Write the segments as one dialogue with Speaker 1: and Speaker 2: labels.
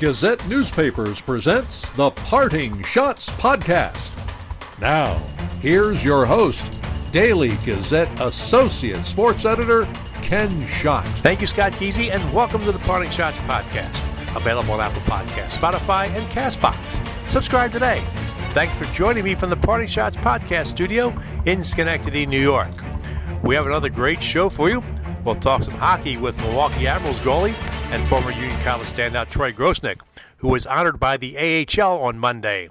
Speaker 1: Gazette Newspapers presents the Parting Schotts Podcast. Now, here's your host, Daily Gazette Associate Sports Editor, Ken Schott.
Speaker 2: Thank you, Scott Geezy, and welcome to the Parting Schotts Podcast. Available on Apple Podcasts, Spotify, and Castbox. Subscribe today. Thanks for joining me from the Parting Schotts Podcast studio in Schenectady, New York. We have another great show for you. We'll talk some hockey with Milwaukee Admirals goalie and former Union College standout Troy Grosenick, who was honored by the AHL on Monday.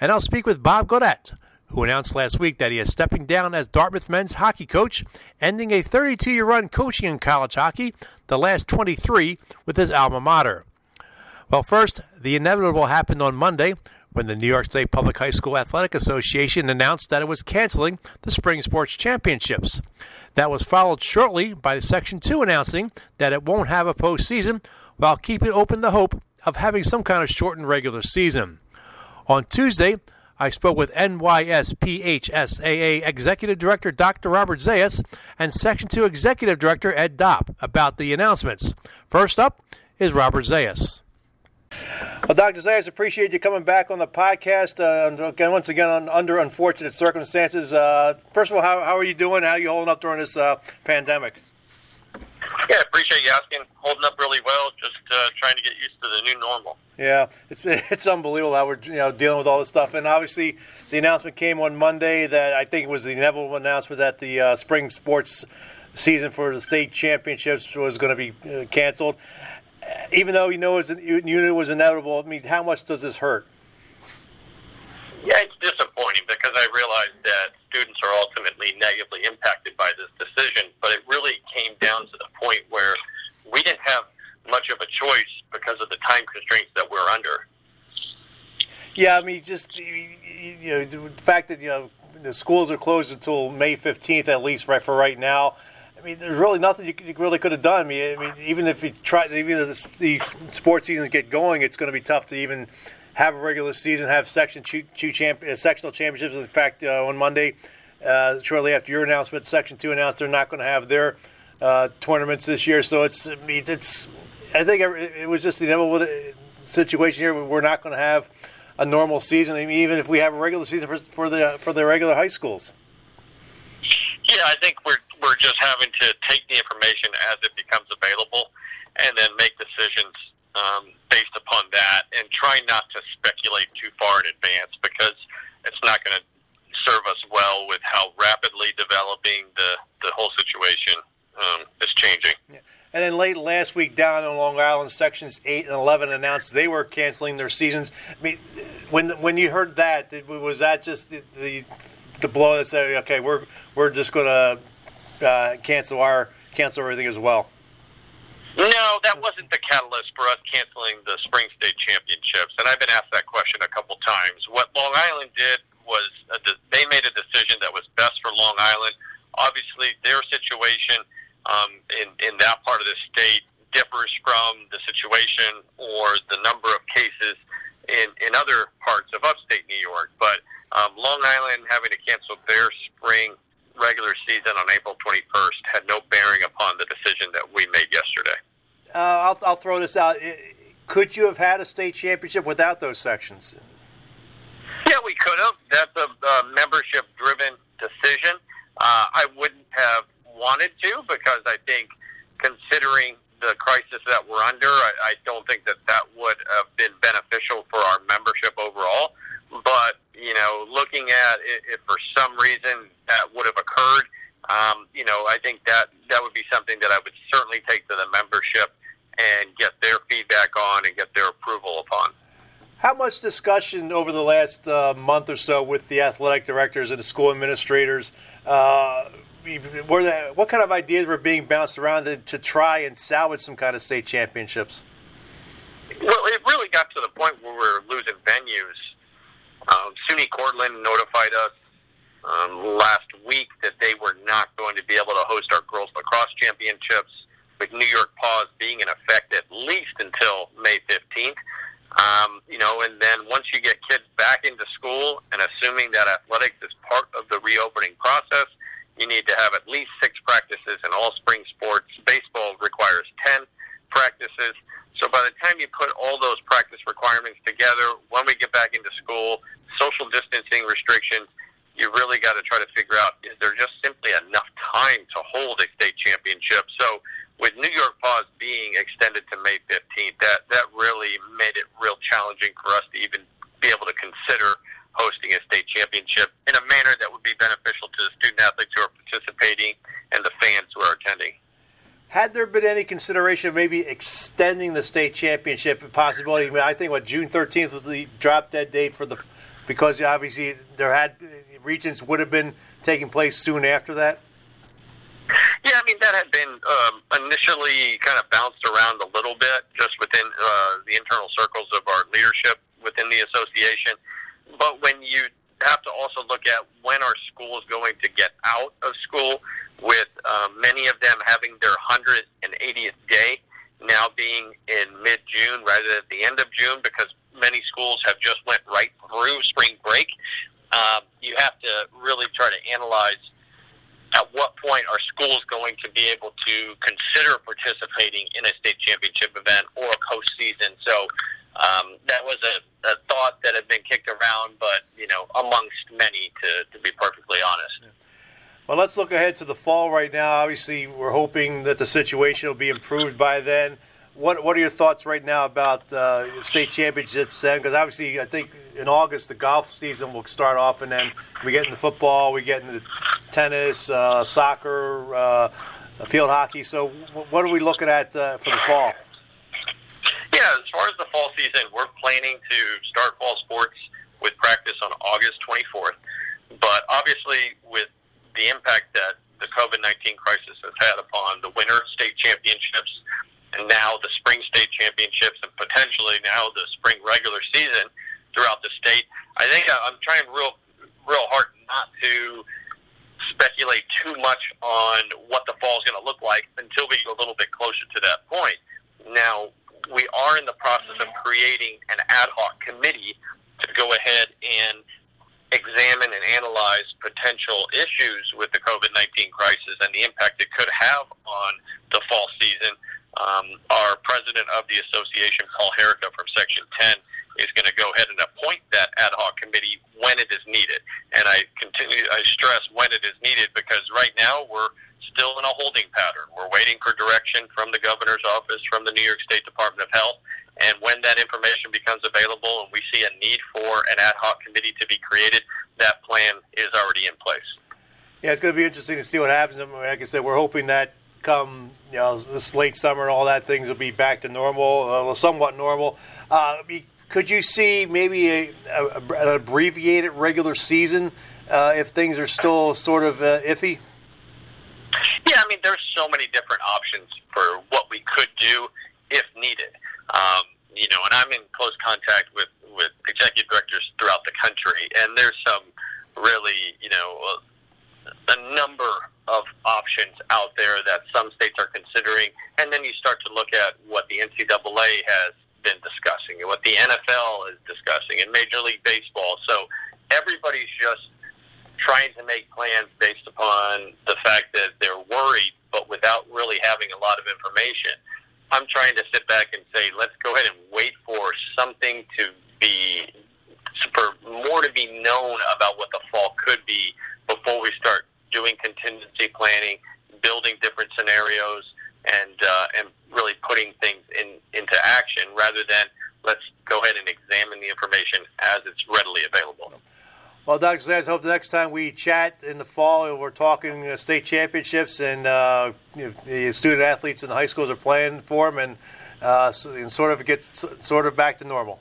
Speaker 2: And I'll speak with Bob Gaudet, who announced last week that he is stepping down as Dartmouth men's hockey coach, ending a 32 year run coaching in college hockey, the last 23 with his alma mater. Well, first, the inevitable happened on Monday when the New York State Public High School Athletic Association announced that it was canceling the Spring Sports Championships. That was followed shortly by Section 2 announcing that it won't have a postseason while keeping open the hope of having some kind of shortened regular season. On Tuesday, I spoke with NYSPHSAA Executive Director Dr. Robert Zayas and Section 2 Executive Director Ed Dopp about the announcements. First up is Robert Zayas. Well, Dr. Zayas, appreciate you coming back on the podcast. Uh, again, once again, on, under unfortunate circumstances. Uh, first of all, how, how are you doing? How are you holding up during this uh, pandemic?
Speaker 3: Yeah, appreciate you asking. Holding up really well. Just uh, trying to get used to the new normal.
Speaker 2: Yeah, it's it's unbelievable how we're you know dealing with all this stuff. And obviously, the announcement came on Monday that I think it was the inevitable announcement that the uh, spring sports season for the state championships was going to be uh, canceled even though you know it was, you knew it was inevitable, I mean, how much does this hurt?
Speaker 3: Yeah, it's disappointing because I realized that students are ultimately negatively impacted by this decision, but it really came down to the point where we didn't have much of a choice because of the time constraints that we're under.
Speaker 2: Yeah, I mean, just you know, the fact that you know the schools are closed until May fifteenth, at least right for right now. I mean, there's really nothing you, you really could have done. I mean, I mean, even if you try, even if these sports seasons get going, it's going to be tough to even have a regular season, have section two, two champ, uh, sectional championships. In fact, uh, on Monday, uh, shortly after your announcement, Section Two announced they're not going to have their uh, tournaments this year. So it's, it's, I think it was just the inevitable situation here. We're not going to have a normal season, I mean, even if we have a regular season for, for the for the regular high schools.
Speaker 3: Yeah, I think we're we're just having to take the information as it becomes available, and then make decisions um, based upon that, and try not to speculate too far in advance because it's not going to serve us well with how rapidly developing the the whole situation um, is changing.
Speaker 2: Yeah. And then late last week, down in Long Island, sections eight and eleven announced they were canceling their seasons. I mean, when when you heard that, was that just the, the the blow that said, okay, we're we're just going to uh, cancel our cancel everything as well?
Speaker 3: No, that wasn't the catalyst for us canceling the Spring State Championships. And I've been asked that question a couple times. What Long Island did was a, they made a decision that was best for Long Island. Obviously, their situation um, in in that part of the state differs from the situation or the number of cases in in other parts of upstate New York. But um, Long Island having to cancel their spring regular season on April 21st had no bearing upon the decision that we made yesterday.
Speaker 2: Uh, I'll, I'll throw this out. Could you have had a state championship without those sections?
Speaker 3: Yeah, we could have. That's a, a membership driven decision. Uh, I wouldn't have wanted to because I think, considering the crisis that we're under, I, I don't think that that would have been beneficial for our membership overall. But you know, looking at if for some reason that would have occurred, um, you know, I think that that would be something that I would certainly take to the membership and get their feedback on and get their approval upon.
Speaker 2: How much discussion over the last uh, month or so with the athletic directors and the school administrators? Uh, were there, what kind of ideas were being bounced around to, to try and salvage some kind of state championships?
Speaker 3: Well, it really got to the point where we were losing venues um, SUNY Cortland notified us um, last week that they were not going to be able to host our girls lacrosse championships, with New York pause being in effect at least until May 15th. Um, you know, and then once you get kids back into school, and assuming that athletics is part of the reopening process, you need to have at least six practices in all spring sports. Baseball requires 10 practices. So by the time time you put all those practice requirements together, when we get back into school, social distancing restrictions, you really got to try to figure out is there just simply enough time to hold a state championship? So with New York Pause being extended to May 15th, that that really made it real challenging for us to even be able to consider hosting a state championship in a manner that would be beneficial to the student athletes who are participating and the fans who are attending.
Speaker 2: Had there been any consideration of maybe extending the state championship possibility? I, mean, I think what June 13th was the drop dead date for the because obviously there had regions would have been taking place soon after that.
Speaker 3: Yeah, I mean that had been um, initially kind of bounced around a little bit just within uh, the internal circles of our leadership within the association. But when you have to also look at when our school is going to get out of school, with um, many of them having their 180th day now being in mid-June rather than at the end of June because many schools have just went right through spring break. Um, you have to really try to analyze at what point are schools going to be able to consider participating in a state championship event or a postseason. So um, that was a, a thought that had been kicked around, but you know, amongst many, to, to be perfectly honest.
Speaker 2: Well, let's look ahead to the fall right now. Obviously, we're hoping that the situation will be improved by then. What What are your thoughts right now about uh, state championships then? Because obviously, I think in August the golf season will start off, and then we get into football, we get into tennis, uh, soccer, uh, field hockey. So, what are we looking at uh, for the fall?
Speaker 3: Yeah, as far as the fall season, we're planning to start fall sports with practice on August 24th. But obviously, with the impact that the COVID 19 crisis has had upon the winter state championships and now the spring state championships and potentially now the spring regular season throughout the state. I think I'm trying real, real hard not to speculate too much on what the fall is going to look like until we get a little bit closer to that point. Now, we are in the process of creating an ad hoc committee to go ahead and examine and analyze potential issues with the COVID 19 crisis and the impact it could have on the fall season. Um, our president of the association, Paul Harrica from Section 10, is going to go ahead and appoint that ad hoc committee when it is needed. And I continue, I stress when it is needed because right now we're still in a holding pattern. We're waiting for direction from the governor's office, from the New York State Department of Health, and when that information becomes available and we see a need for an ad hoc committee to be created, that plan is already in place.
Speaker 2: Yeah, it's going to be interesting to see what happens. Like I said, we're hoping that come you know this late summer and all that things will be back to normal, uh, somewhat normal. Uh, could you see maybe a, a, an abbreviated regular season uh, if things are still sort of uh, iffy?
Speaker 3: Yeah, I mean, there's so many different options for what we could do if needed. Um, you know, and I'm in close contact with with executive directors throughout the country, and there's some really, you know, a number of options out there that some states are considering, and then you start to look at what the NCAA has been discussing and what the NFL is discussing and Major League Baseball. So everybody's just trying to make plans based upon the fact that they're worried, but without really having a lot of information. I'm trying to sit back and say, let's go ahead and wait for something to be for more to be known about what the fall could be before we start doing contingency planning, building different scenarios, and uh, and really putting things in into action rather than let's go ahead and examine the information as it's readily available.
Speaker 2: Well, Dr. i hope the next time we chat in the fall, we're talking uh, state championships and uh, you know, the student athletes in the high schools are playing for them, and, uh, and sort of get sort of back to normal.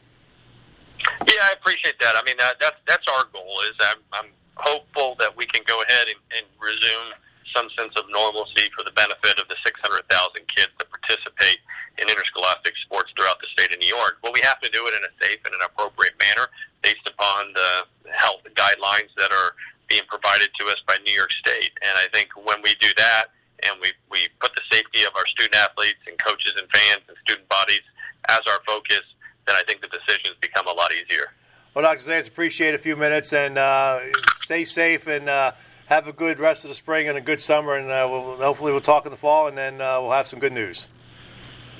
Speaker 3: Yeah, I appreciate that. I mean, uh, that's that's our goal. Is I'm, I'm hopeful that we can go ahead and, and resume some sense of normalcy for the benefit of the 600,000 kids that participate in interscholastic sports throughout the state of New York. But we have to do it in a safe and an appropriate manner based upon the health guidelines that are being provided to us by New York State. And I think when we do that and we, we put the safety of our student athletes and coaches and fans and student bodies as our focus, then I think the decisions become a lot easier.
Speaker 2: Well, Dr. Zayas, appreciate a few minutes and uh, stay safe and uh, have a good rest of the spring and a good summer. And uh, we'll, hopefully we'll talk in the fall and then uh, we'll have some good news.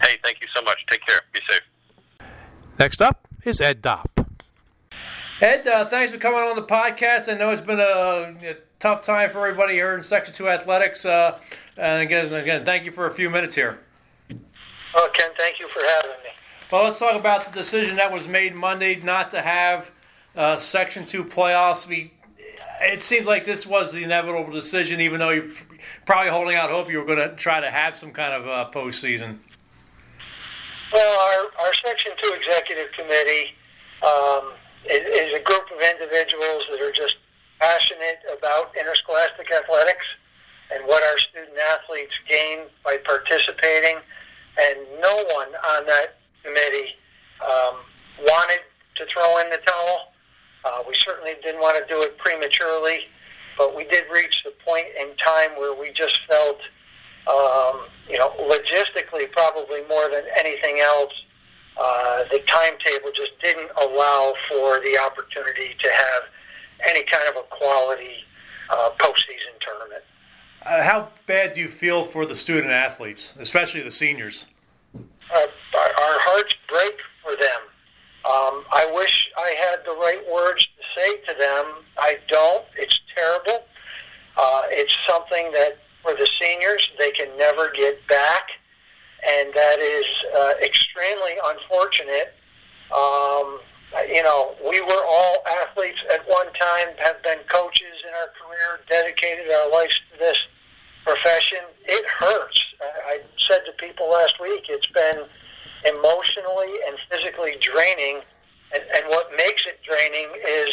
Speaker 3: Hey, thank you so much. Take care. Be safe.
Speaker 4: Next up is Ed Dopp.
Speaker 2: Ed, uh, thanks for coming on the podcast. I know it's been a, a tough time for everybody here in Section 2 Athletics. Uh, and again, again, thank you for a few minutes here.
Speaker 5: Oh, Ken, thank you for having me.
Speaker 2: Well, let's talk about the decision that was made Monday not to have uh, Section 2 playoffs. We, it seems like this was the inevitable decision, even though you're probably holding out hope you were going to try to have some kind of uh, postseason.
Speaker 5: Well, our, our Section 2 Executive Committee um, is, is a group of individuals that are just passionate about interscholastic athletics and what our student athletes gain by participating. And no one on that committee um, wanted to throw in the towel. Uh, we certainly didn't want to do it prematurely, but we did reach the point in time where we just felt, um, you know, logistically, probably more than anything else, uh, the timetable just didn't allow for the opportunity to have any kind of a quality uh, postseason tournament.
Speaker 2: Uh, how bad do you feel for the student athletes, especially the seniors?
Speaker 5: Uh, our, our hearts break for them. Um, I wish I had the right words to say to them. I don't. It's terrible. Uh, it's something that for the seniors they can never get back, and that is uh, extremely unfortunate. Um, you know, we were all athletes at one time, have been coaches in our career, dedicated our lives to this profession. It hurts. I, I said to people last week, it's been emotionally and physically draining. And, and what makes it draining is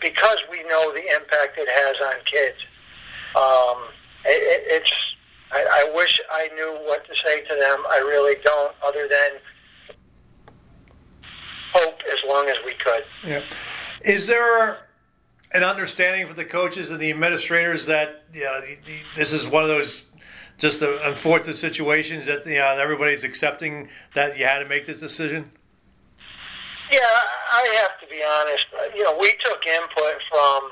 Speaker 5: because we know the impact it has on kids. Um, it, it's. I, I wish I knew what to say to them. I really don't, other than hope as long as we could.
Speaker 2: Yeah. Is there an understanding for the coaches and the administrators that this is one of those just the unfortunate situations that you know, everybody's accepting that you had to make this decision?
Speaker 5: Yeah, I have to be honest. You know, we took input from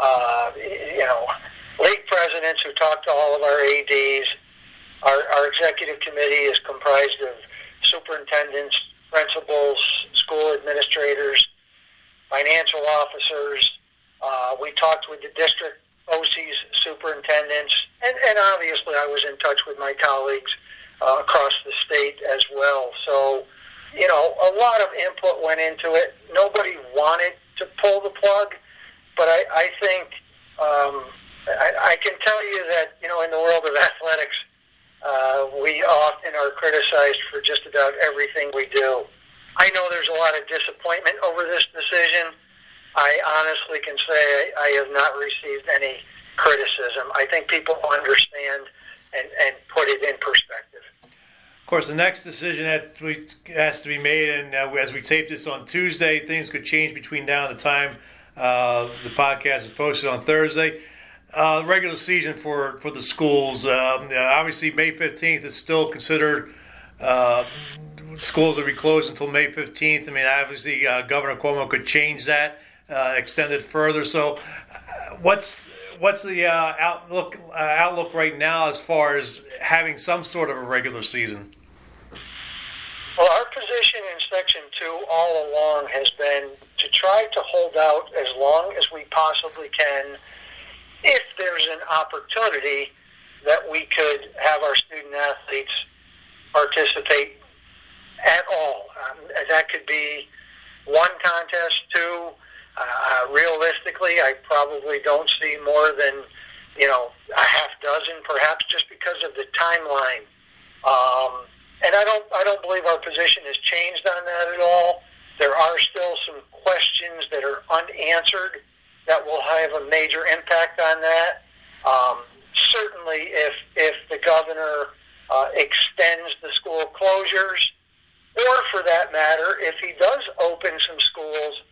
Speaker 5: uh, you know league presidents who talked to all of our ads. Our, our executive committee is comprised of superintendents, principals, school administrators, financial officers. Uh, we talked with the district OCs, superintendents, and, and obviously I was in touch with my colleagues uh, across the state as well. So, you know, a lot of input went into it. Nobody wanted to pull the plug, but I, I think um, I, I can tell you that, you know, in the world of athletics, uh, we often are criticized for just about everything we do. I know there's a lot of disappointment over this decision. I honestly can say I have not received any criticism. I think people understand and, and put it in perspective.
Speaker 2: Of course, the next decision that we, has to be made, and uh, as we tape this on Tuesday, things could change between now and the time uh, the podcast is posted on Thursday. Uh, regular season for, for the schools. Um, obviously, May 15th is still considered. Uh, schools will be closed until May 15th. I mean, obviously, uh, Governor Cuomo could change that, uh, extend further. So, uh, what's what's the uh, outlook uh, outlook right now as far as having some sort of a regular season?
Speaker 5: Well, our position in Section Two all along has been to try to hold out as long as we possibly can if there's an opportunity that we could have our student athletes participate at all. Um, that could be one contest, two. Uh, realistically, I probably don't see more than you know a half dozen, perhaps, just because of the timeline. Um, and I don't, I don't believe our position has changed on that at all. There are still some questions that are unanswered that will have a major impact on that. Um, certainly, if if the governor uh, extends the school closures, or for that matter, if he does open some schools,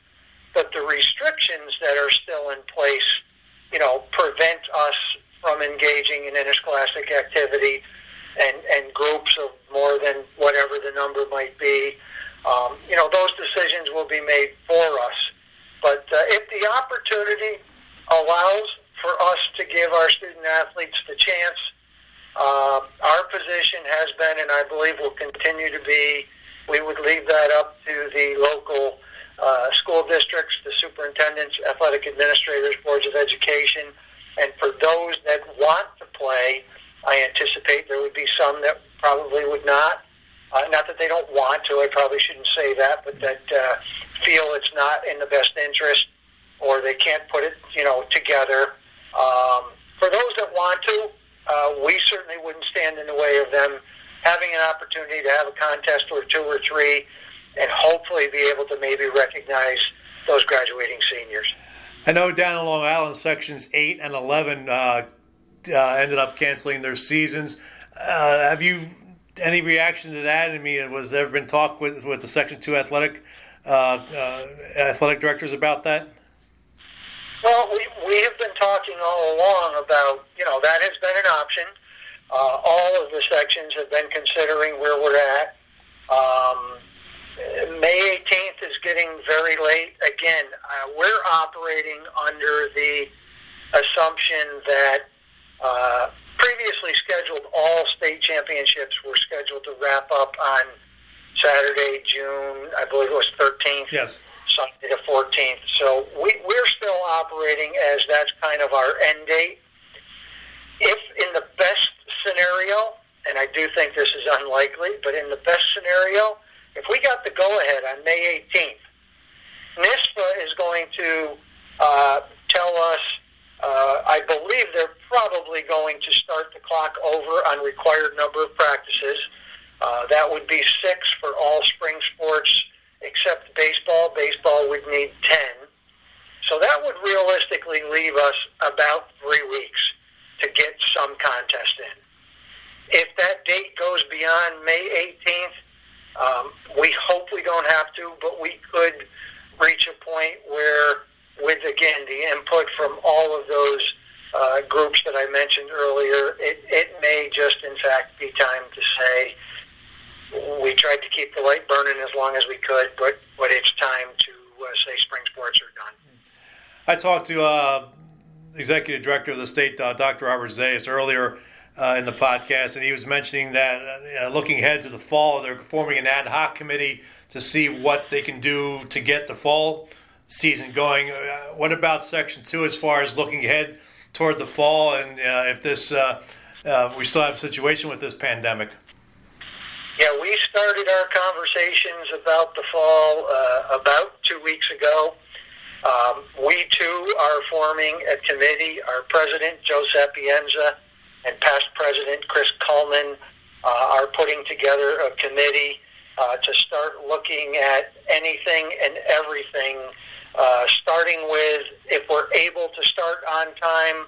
Speaker 5: but the restrictions that are still in place, you know, prevent us from engaging in interscholastic activity and, and groups of more than whatever the number might be. Um, you know, those decisions will be made for us. But uh, if the opportunity allows for us to give our student athletes the chance, uh, our position has been, and I believe will continue to be, we would leave that up to the local uh, school districts, the superintendents, athletic administrators, boards of education, and for those that want to play, I anticipate there would be some that probably would not. Uh, not that they don't want to, I probably shouldn't say that, but that uh, feel it's not in the best interest or they can't put it, you know, together. Um, for those that want to, uh, we certainly wouldn't stand in the way of them having an opportunity to have a contest or two or three and hopefully be able to maybe recognize those graduating seniors.
Speaker 2: I know down in Long Island, sections 8 and 11 uh, uh, ended up canceling their seasons. Uh, have you any reaction to that? I mean, was there ever been talk with, with the Section 2 athletic uh, uh, athletic directors about that?
Speaker 5: Well, we, we have been talking all along about, you know, that has been an option. Uh, all of the sections have been considering where we're at. Um, May 18th is getting very late. Again, uh, we're operating under the assumption that uh, previously scheduled all state championships were scheduled to wrap up on Saturday, June, I believe it was 13th.
Speaker 2: Yes.
Speaker 5: Sunday the 14th. So we, we're still operating as that's kind of our end date. If in the best scenario, and I do think this is unlikely, but in the best scenario, if we got the go ahead on May 18th, NISPA is going to uh, tell us, uh, I believe they're probably going to start the clock over on required number of practices. Uh, that would be six for all spring sports except baseball. Baseball would need 10. So that would realistically leave us about three weeks to get some contest in. If that date goes beyond May 18th, um, we hope we don't have to, but we could reach a point where, with again the input from all of those uh, groups that I mentioned earlier, it, it may just in fact be time to say we tried to keep the light burning as long as we could, but but it's time to uh, say spring sports are done.
Speaker 2: I talked to uh, executive director of the state, uh, Dr. Robert Zayas, earlier uh, in the podcast, and he was mentioning that uh, looking ahead to the fall, they're forming an ad hoc committee to see what they can do to get the fall season going. Uh, what about Section Two as far as looking ahead toward the fall, and if this we still have a situation with this pandemic?
Speaker 5: Yeah, we started our conversations about the fall uh, about two weeks ago. Um, we too are forming a committee. Our president, Joe Sapienza, and past president, Chris Coleman uh, are putting together a committee uh, to start looking at anything and everything, uh, starting with if we're able to start on time,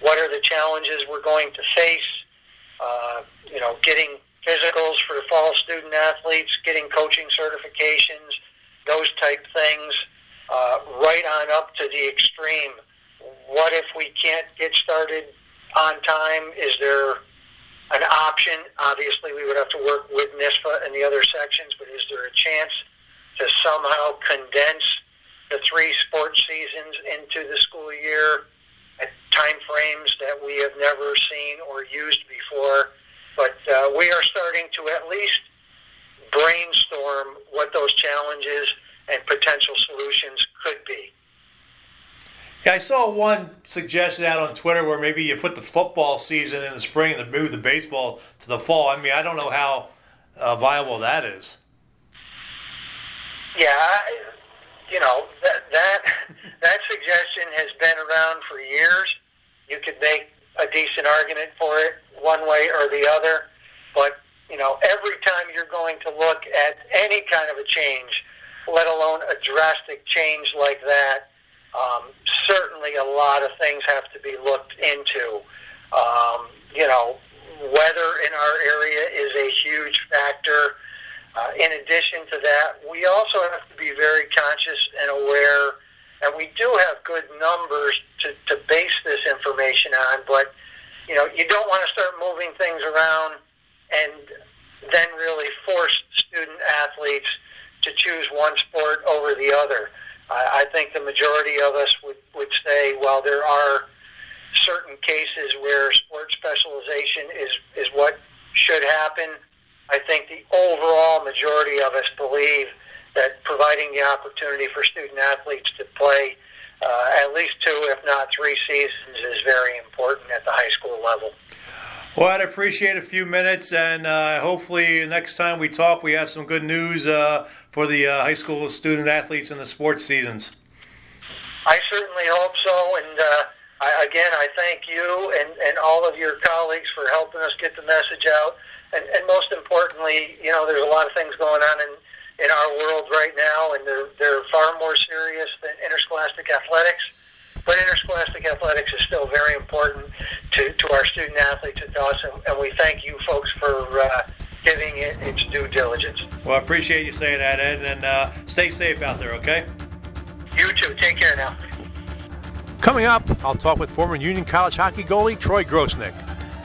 Speaker 5: what are the challenges we're going to face, uh, you know, getting physicals for fall student athletes, getting coaching certifications, those type things, uh, right on up to the extreme. What if we can't get started on time? Is there an option? Obviously, we would have to work with NISPA and the other sections, but is there a chance to somehow condense the three sports seasons into the school year at time frames that we have never seen or used before? But uh, we are starting to at least brainstorm what those challenges and potential solutions could be.
Speaker 2: Yeah, I saw one suggestion out on Twitter where maybe you put the football season in the spring and move the baseball to the fall. I mean, I don't know how uh, viable that is.
Speaker 5: Yeah, I, you know that that that suggestion has been around for years. You could make a decent argument for it one way or the other. But, you know, every time you're going to look at any kind of a change, let alone a drastic change like that, um, certainly a lot of things have to be looked into. Um, you know, weather in our area is a huge factor. Uh, in addition to that, we also have to be very conscious and aware and we do have good numbers to, to base this information on, but you know, you don't want to start moving things around and then really force student athletes to choose one sport over the other. I, I think the majority of us would, would say, well, there are certain cases where sport specialization is, is what should happen. I think the overall majority of us believe that providing the opportunity for student athletes to play uh, at least two, if not three seasons, is very important at the high school level.
Speaker 6: Well, I'd appreciate a few minutes, and uh, hopefully next time we talk, we have some good news uh, for the uh, high school student athletes in the sports seasons.
Speaker 5: I certainly hope so, and uh, I, again, I thank you and, and all of your colleagues for helping us get the message out. And, and most importantly, you know, there's a lot of things going on in in our world right now, and they're they're far more serious than interscholastic athletics. But interscholastic athletics is still very important to, to our student athletes us, and, and we thank you folks for uh, giving it its due diligence.
Speaker 6: Well, I appreciate you saying that, Ed, and uh, stay safe out there, okay?
Speaker 5: You too. Take care now.
Speaker 2: Coming up, I'll talk with former Union College hockey goalie Troy Grosenick.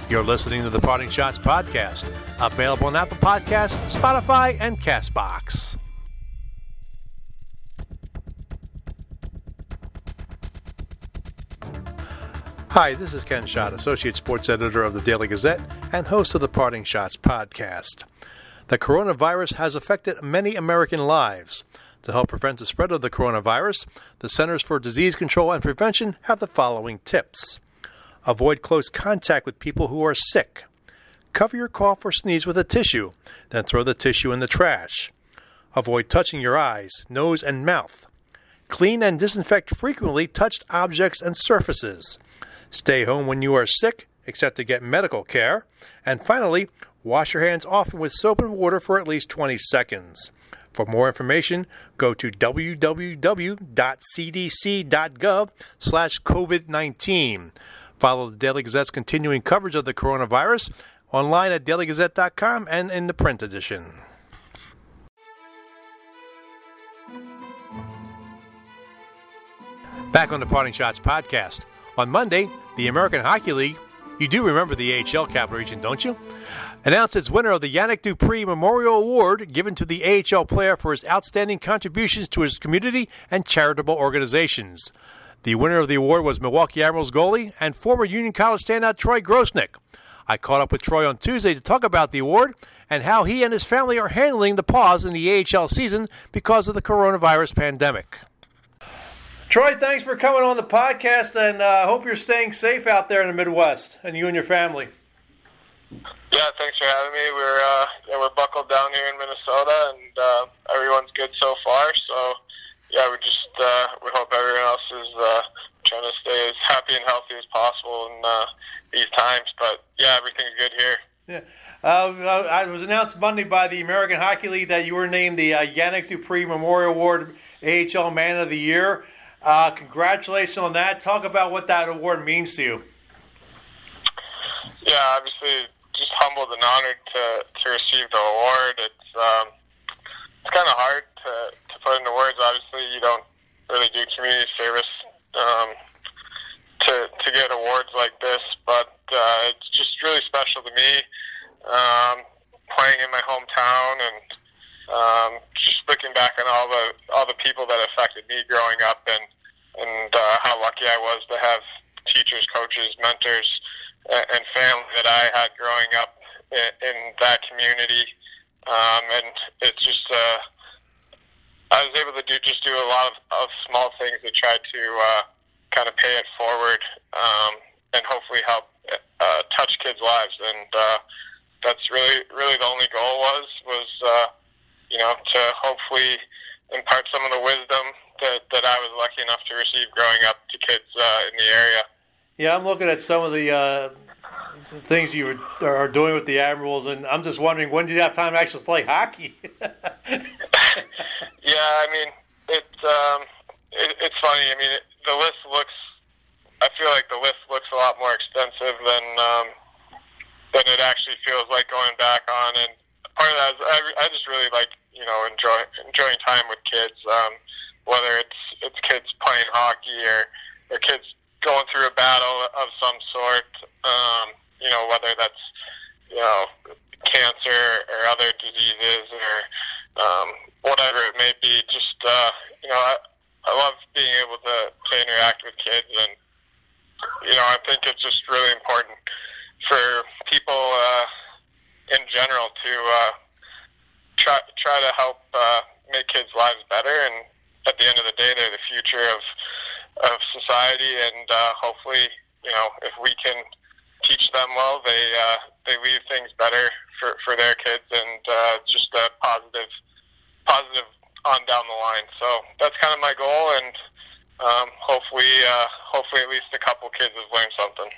Speaker 2: You're listening to the Parting Schotts podcast, available on Apple Podcasts, Spotify, and Castbox. Hi, this is Ken Schott, Associate Sports Editor of the Daily Gazette and host of the Parting Schotts podcast. The coronavirus has affected many American lives. To help prevent the spread of the coronavirus, the Centers for Disease Control and Prevention have the following tips. Avoid close contact with people who are sick. Cover your cough or sneeze with a tissue, then throw the tissue in the trash. Avoid touching your eyes, nose, and mouth. Clean and disinfect frequently touched objects and surfaces. Stay home when you are sick, except to get medical care. And finally, wash your hands often with soap and water for at least 20 seconds. For more information, go to www.cdc.gov slash COVID-19. Follow the Daily Gazette's continuing coverage of the coronavirus online at dailygazette.com and in the print edition. Back on the Parting Schotts podcast. On Monday, the American Hockey League, you do remember the AHL Capital Region, don't you? Announced its winner of the Yanick Dupre Memorial Award given to the AHL player for his outstanding contributions to his community and charitable organizations. The winner of the award was Milwaukee Admirals goalie and former Union College standout Troy Grosenick. I caught up with Troy on Tuesday to talk about the award and how he and his family are handling the pause in the AHL season because of the coronavirus pandemic. Troy, thanks for coming on the podcast, and I uh, hope you're staying safe out there in the Midwest, and you and your family.
Speaker 7: Yeah, thanks for having me. We're uh, yeah, we're buckled down here in Minnesota, and uh, everyone's good so far. So yeah, we just uh, we hope everyone else is uh, trying to stay as happy and healthy as possible in uh, these times. But yeah, everything's good here.
Speaker 6: Yeah. Uh, it was announced Monday by the American Hockey League that you were named the uh, Yanick Dupre Memorial Award AHL Man of the Year. Uh, congratulations on that. Talk about what that award means to you.
Speaker 7: Yeah, obviously, just humbled and honored to, to receive the award. It's um, it's kind of hard to, to put into words. Obviously, you don't really do community service um, to to get awards like this, but uh, it's just really special to me. Um, playing in my hometown and um, looking back on all the all the people that affected me growing up and and uh, how lucky I was to have teachers, coaches, mentors, and family that I had growing up in, in that community. Um, and it's just uh, I was able to do just do a lot of, of small things to try to uh, kind of pay it forward um, and hopefully help uh, touch kids' lives. And uh, that's really really the only goal was was uh, you know to hopefully impart some of the wisdom that, that I was lucky enough to receive growing up to kids uh, in the area.
Speaker 6: Yeah, I'm looking at some of the uh, things you are doing with the Admirals, and I'm just wondering when did you have time to actually play hockey?
Speaker 7: yeah, I mean it's um, it, it's funny. I mean it, the list looks. I feel like the list looks a lot more extensive than um, than it actually feels like going back on. And part of that is I, I just really like you know enjoy enjoying time with kids. Um, whether it's it's kids playing hockey or or kids going through a battle of some sort. Um, you know, whether that's you know cancer or other diseases or um, whatever it may be. Just uh, you know, I, I love being able to to interact with kids, and you know, I think it's just really important for people uh, in general to uh, try to help uh, make kids' lives better. And at the end of the day, they're the future of of society, and uh, hopefully, you know, if we can teach them well, they uh, they leave things better for, for their kids, and uh, just a positive positive on down the line. So that's kind of my goal, and um, hopefully, uh, hopefully, at least a couple kids have learned something.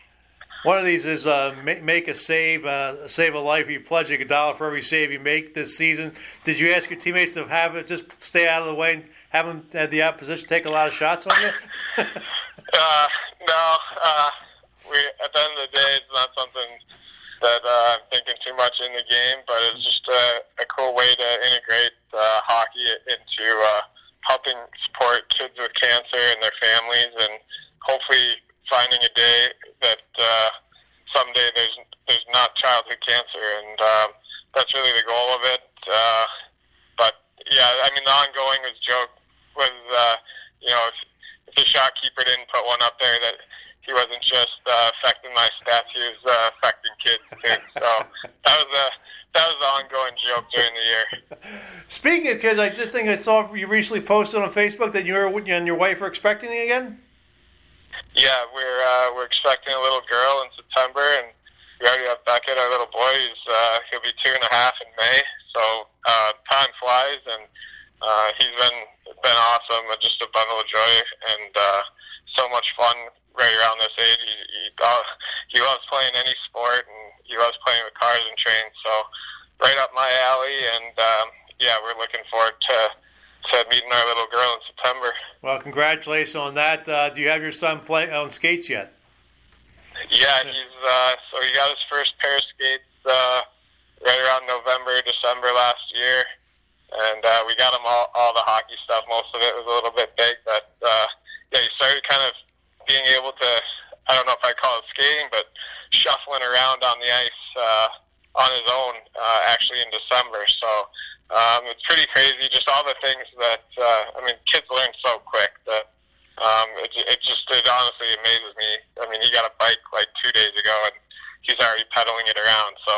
Speaker 2: One of these is uh, make a save, uh, save a life. You pledge a dollar for every save you make this season. Did you ask your teammates to have it just stay out of the way and have them have the opposition take a lot of shots on you?
Speaker 7: uh, no. Uh, we at the end of the day, it's not something that uh, I'm thinking too much in the game, but it's just a, a cool way to integrate uh, hockey into uh, helping support kids with cancer and their families, and hopefully finding a day that uh, someday there's there's not childhood cancer, and um, that's really the goal of it. Uh, but yeah, I mean the ongoing was joke was uh, you know if, if the shopkeeper didn't put one up there that he wasn't just uh, affecting my stats; he was uh, affecting kids too. So that was a that was an ongoing joke during the year.
Speaker 2: Speaking of kids, I just think I saw you recently posted on Facebook that you were and your wife are expecting again.
Speaker 7: Yeah, we're uh, we're expecting a little girl in September, and we already have Beckett, our little boy. He's uh, he'll be two and a half in May. So uh, time flies, and uh, he's been been awesome. Just a bundle of joy, and uh, so much fun right around this age. He, he, uh, he loves playing any sport, and he loves playing with cars and trains. So, right up my alley, and um, yeah, we're looking forward to to meeting our little girl in September.
Speaker 2: Well, congratulations on that. Uh, do you have your son play on skates yet?
Speaker 7: Yeah, he's uh, so he got his first pair of skates uh, right around November, December last year, and uh, we got him all, all the hockey stuff. Most of it was a little bit big, but uh, yeah, he started kind of being able to, I don't know if I call it skating, but shuffling around on the ice uh, on his own uh, actually in December. So um, it's pretty crazy, just all the things that, uh, I mean, kids learn so quick that um, it, it just, it honestly amazes me. I mean, he got a bike like two days ago and he's already pedaling it around. So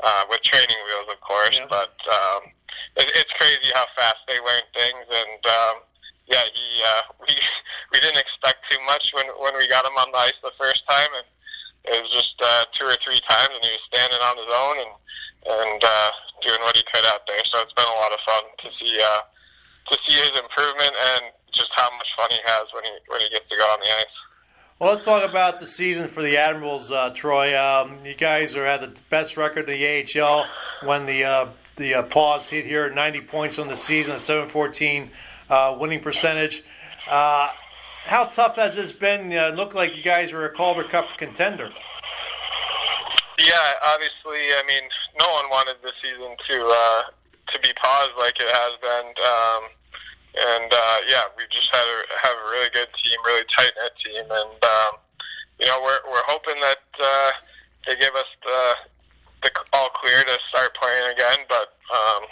Speaker 7: uh, with training wheels, of course, yeah. but um, it, it's crazy how fast they learn things. And um, yeah, he uh, we we didn't expect too much when when we got him on the ice the first time, and it was just uh, two or three times, and he was standing on his own and and uh, doing what he could out there. So it's been a lot of fun to see uh, to see his improvement and just how much fun he has when he when he gets to go on the ice.
Speaker 2: Well, let's talk about the season for the Admirals, uh, Troy. Um, you guys are at the best record in the AHL when the uh, the uh, pause hit here, 90 points on the season, a 714 uh, winning percentage. Uh, how tough has this been? Uh, looked like you guys were a Calder Cup contender.
Speaker 7: Yeah, obviously. I mean, no one wanted the season to uh, to be paused like it has been. Um, and uh, yeah, we just had a, have a really good team, really tight knit team, and um, you know we're we're hoping that uh, they give us the the all clear to start playing again. But um,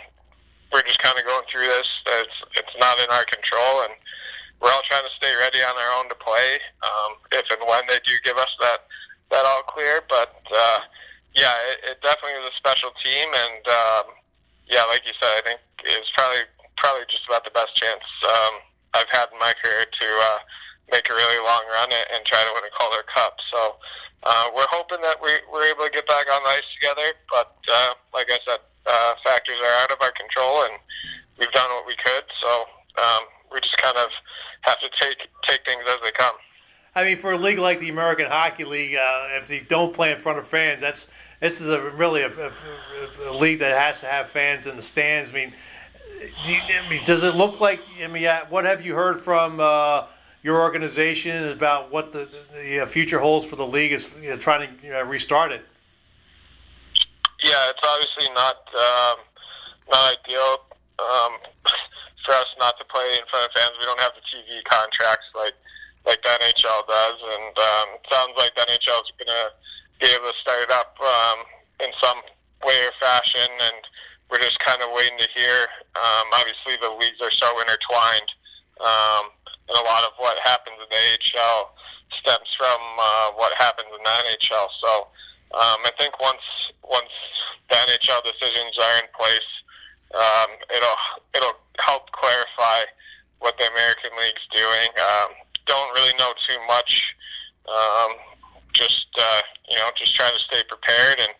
Speaker 7: we're just kind of going through this. It's it's not in our control, and we're all trying to stay ready on our own to play um, if and when they do give us that that all clear. But uh, yeah, it, it definitely was a special team, and um, yeah, like you said, I think it's probably probably just about the best chance um, I've had in my career to uh, make a really long run and, and try to win a Calder Cup. So. Uh, we're hoping that we, we're able to get back on the ice together, but uh, like I said, uh, factors are out of our control, and we've done what we could. So um, we just kind of have to take take things as they come.
Speaker 2: I mean, for a league like the American Hockey League, uh, if they don't play in front of fans, that's this is a really a, a, a league that has to have fans in the stands. I mean, do you, I mean, does it look like? I mean, what have you heard from uh, your organization about what the, the, the, uh, future holds for the league? Is you know, trying to uh, restart it?
Speaker 7: yeah, it's obviously not um, not ideal um, for us not to play in front of fans. We don't have the TV contracts like like the NHL does, and um, it sounds like the NHL is going to be able to start up um, in some way or fashion, and we're just kind of waiting to hear. Um, obviously, the leagues are so intertwined, um, and a lot of what happens in the AHL stems from uh, what happens in the NHL. So um, I think once once the NHL decisions are in place um, it'll it'll help clarify what the American League's doing. Um, don't really know too much. Um, just uh, you know, just trying to stay prepared, and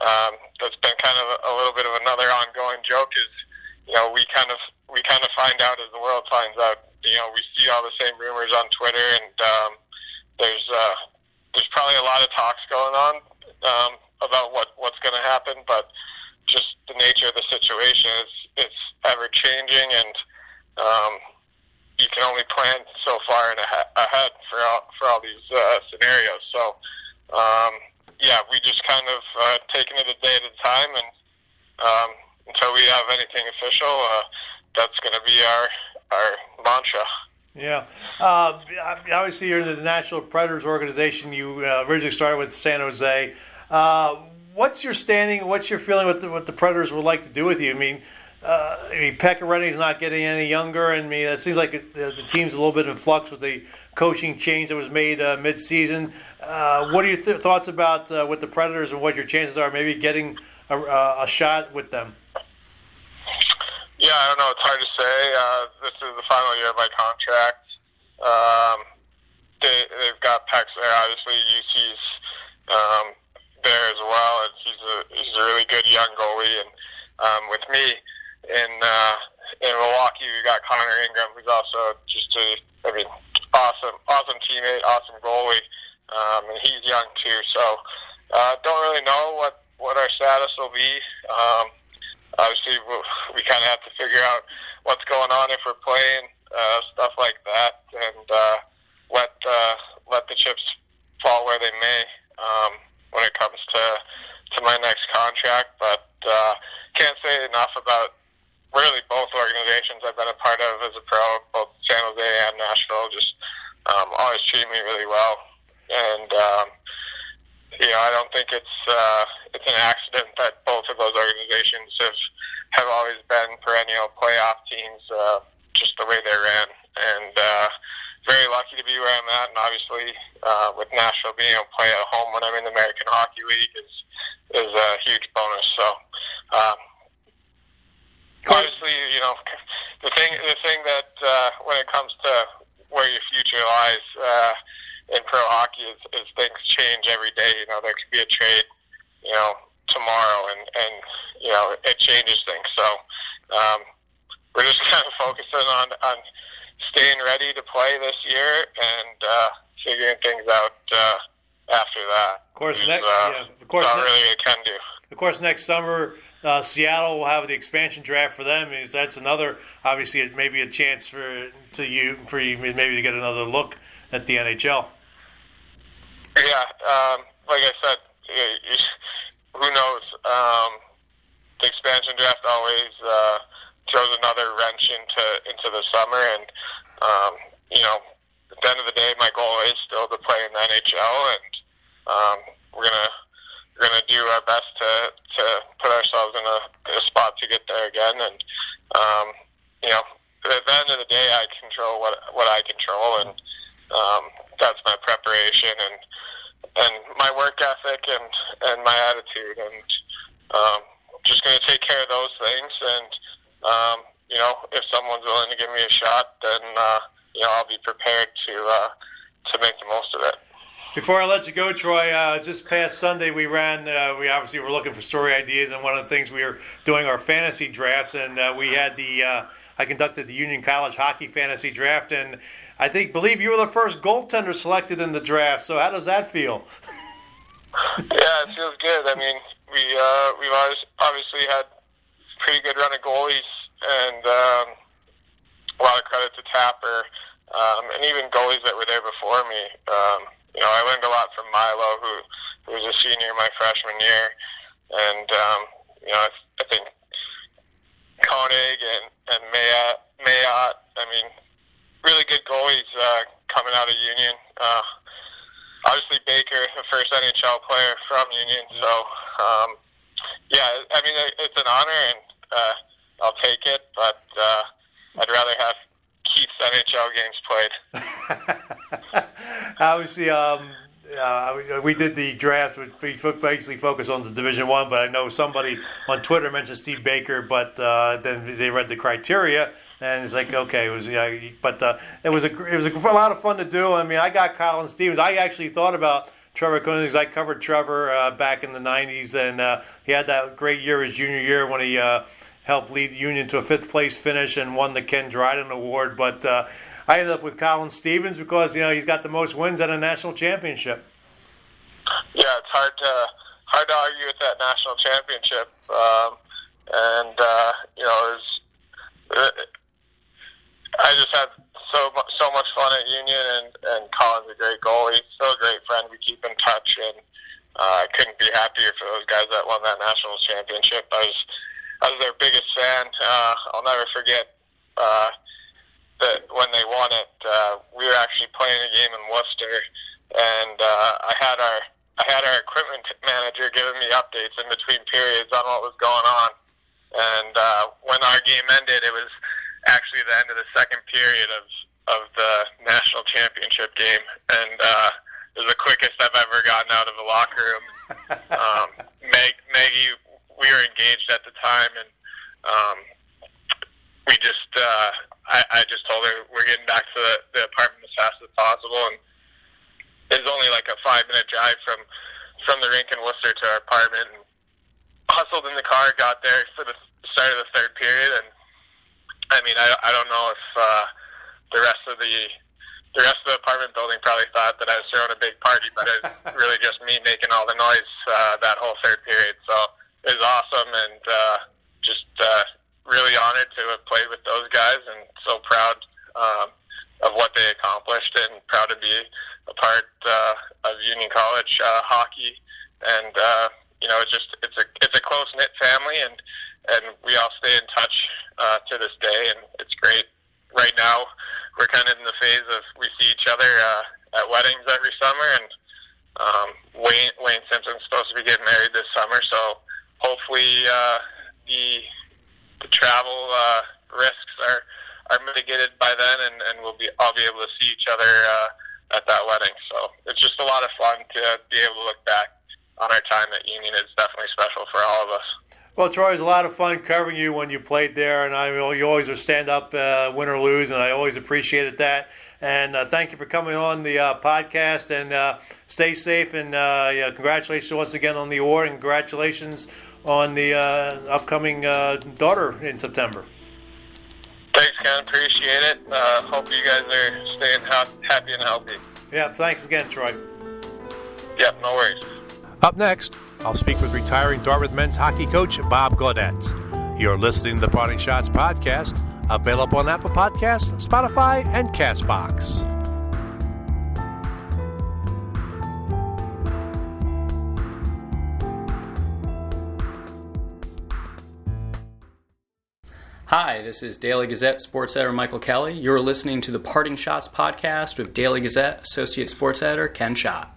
Speaker 7: um, that's been kind of a, a little bit of another ongoing joke. Is you know, we kind of we kind of find out as the world finds out. You know, we see all the same rumors on Twitter, and um, there's uh, there's probably a lot of talks going on um, about what what's going to happen, but just the nature of the situation is it's ever changing, and um, you can only plan so far ahead for all, for all these uh, scenarios. So, um, yeah, we just kind of uh, taking it a day at a time, and um, until we have anything official, uh, that's going to be our our mantra.
Speaker 2: Yeah. Uh, obviously, you're in the Nashville Predators organization. You uh, originally started with San Jose. Uh, what's your standing? What's your feeling? What the, what the Predators would like to do with you? I mean, uh, I mean, Pekka Rinne's not getting any younger, and I mean, it seems like the, the, team's a little bit in flux with the coaching change that was made uh, mid-season. Uh, what are your th- thoughts about uh, with the Predators and what your chances are maybe getting a, a shot with them?
Speaker 7: Yeah, I don't know. It's hard to say. Uh, this is the final year of my contract. Um, they, they've got Pex there. Obviously, Juuse's um, there as well. And he's a he's a really good young goalie. And um, with me in uh, in Milwaukee, we got Connor Ingram, who's also just a I mean awesome awesome teammate, awesome goalie, um, and he's young too. So uh, don't really know what what our status will be. Um, obviously we kind of have to figure out what's going on if we're playing uh, stuff like that, and uh, let uh, let the chips fall where they may um, when it comes to to my next contract. But uh, can't say enough about really both organizations I've been a part of as a pro, both San Jose and Nashville. Just um, always treat me really well, and um, you know I don't think it's uh, it's an accident that both of those organizations have have always been perennial playoff teams, uh, just the way they ran. And uh, very lucky to be where I'm at, and obviously uh, with Nashville being able to play at home when I'm in the American Hockey League is is a huge bonus. So. Um, obviously, you know, the thing the thing that uh, when it comes to where your future lies uh, in pro hockey is, is things change every day. You know, there could be a trade, you know, tomorrow, and and you know it changes things. So um, we're just kind of focusing on on staying ready to play this year and uh, figuring things out uh, after that.
Speaker 2: Of course, next, uh, yeah, of course,
Speaker 7: not
Speaker 2: next,
Speaker 7: really can do.
Speaker 2: Of course, next summer. Uh, Seattle will have the expansion draft for them. Is that's another obviously maybe a chance for to you for you maybe to get another look at the NHL.
Speaker 7: Yeah, um, like I said, who knows? Um, the expansion draft always uh, throws another wrench into into the summer, and um, you know, at the end of the day, my goal is still to play in the NHL, and um, we're gonna we're gonna do our best to to put ourselves in a, a spot to get there again, and um, you know, at the end of the day, I control what what I control, and um, that's my preparation and and my work ethic and and my attitude, and um, just going to take care of those things. And um, you know, if someone's willing to give me a shot, then uh, you know I'll be prepared to uh, to make the most of it.
Speaker 2: Before I let you go, Troy, uh, just past Sunday we ran. Uh, we obviously were looking for story ideas, and one of the things we were doing our fantasy drafts, and uh, we had the. Uh, I conducted the Union College hockey fantasy draft, and I think believe you were the first goaltender selected in the draft. So how does that feel?
Speaker 7: yeah, it feels good. I mean, we uh, we've obviously had pretty good run of goalies, and um, a lot of credit to Tapper, um, and even goalies that were there before me. Um, you know, I learned a lot from Milo, who who was a senior my freshman year, and um, you know, I, I think Koenig and and Mayotte. I mean, really good goalies uh, coming out of Union. Uh, obviously Baker, the first NHL player from Union. So um, yeah, I mean it's an honor, and uh, I'll take it. But uh, I'd rather have NHL games played.
Speaker 2: obviously, um, uh, we did the draft. We basically focused on the Division One, but I know somebody on Twitter mentioned Steve Baker, but uh, then they read the criteria, and it's like, okay, it was yeah, but uh, it was a it was a, a lot of fun to do. I mean, I got Colin Stevens. I actually thought about Trevor Koenig. I covered Trevor uh, back in the '90s, and uh, he had that great year his junior year when he uh, helped lead Union to a fifth place finish and won the Ken Dryden Award. But uh, I ended up with Colin Stevens because you know he's got the most wins at a national championship.
Speaker 7: Yeah, it's hard to hard to argue with that national championship, um, and uh, you know, it was, it, I just had so so much fun at Union, and and Colin's a great goalie, still a great friend. We keep in touch, and uh, I couldn't be happier for those guys that won that national championship. I was I was their biggest fan. Uh, I'll never forget uh, that when they won it, uh, we were actually playing a game in Worcester, and uh, I had our I had our equipment manager giving me updates in between periods on what was going on. And uh, when our game ended, it was actually the end of the second period of of the national championship game, and uh, it was the quickest I've ever gotten out of the locker room. um, Meg, Maggie, we were engaged at the time, and um, we just uh, I, I just told her we're getting back to the, the apartment as fast as possible, and it was only like a five minute drive from from the rink in Worcester to our apartment. And hustled in the car, got there for the start of the third period, and I mean, I, I don't know if uh, the rest of the the rest of the apartment building probably thought that I was throwing a big party, but it was really just me making all the noise uh, that whole third period. So was awesome, and uh, just uh, really honored to have played with those guys, and so proud um, of what they accomplished, and proud to be a part uh, of Union College uh, hockey. And uh, you know, it's just it's a it's a close knit family, and and we all stay in touch uh, to this day, and it's great. Right now, we're kind of in the phase of we see each other uh, at weddings every summer, and um, Wayne Wayne Simpson's supposed to be getting married this summer, so hopefully uh, the the travel uh, risks are are mitigated by then, and, and we'll be I'll be able to see each other uh, at that wedding. So it's just a lot of fun to be able to look back on our time at Union. It's definitely special for all of us.
Speaker 2: Well, Troy, it was a lot of fun covering you when you played there, and I you always were stand up, uh, win or lose, and I always appreciated that. And uh, thank you for coming on the uh, podcast, and uh, stay safe. And uh, yeah, congratulations once again on the award, and congratulations on the uh, upcoming daughter in September.
Speaker 7: Thanks, Ken. Appreciate it. hope you guys are staying ha- happy and healthy.
Speaker 2: Yeah, thanks again, Troy.
Speaker 7: Yep, no worries.
Speaker 4: Up next, I'll speak with retiring Dartmouth men's hockey coach Bob Gaudet. You're listening to the Parting Schotts podcast, available on Apple Podcasts, Spotify, and Castbox.
Speaker 8: Hi, this is Daily Gazette sports editor Michael Kelly. You're listening to the Parting Schotts podcast with Daily Gazette associate sports editor Ken Schott.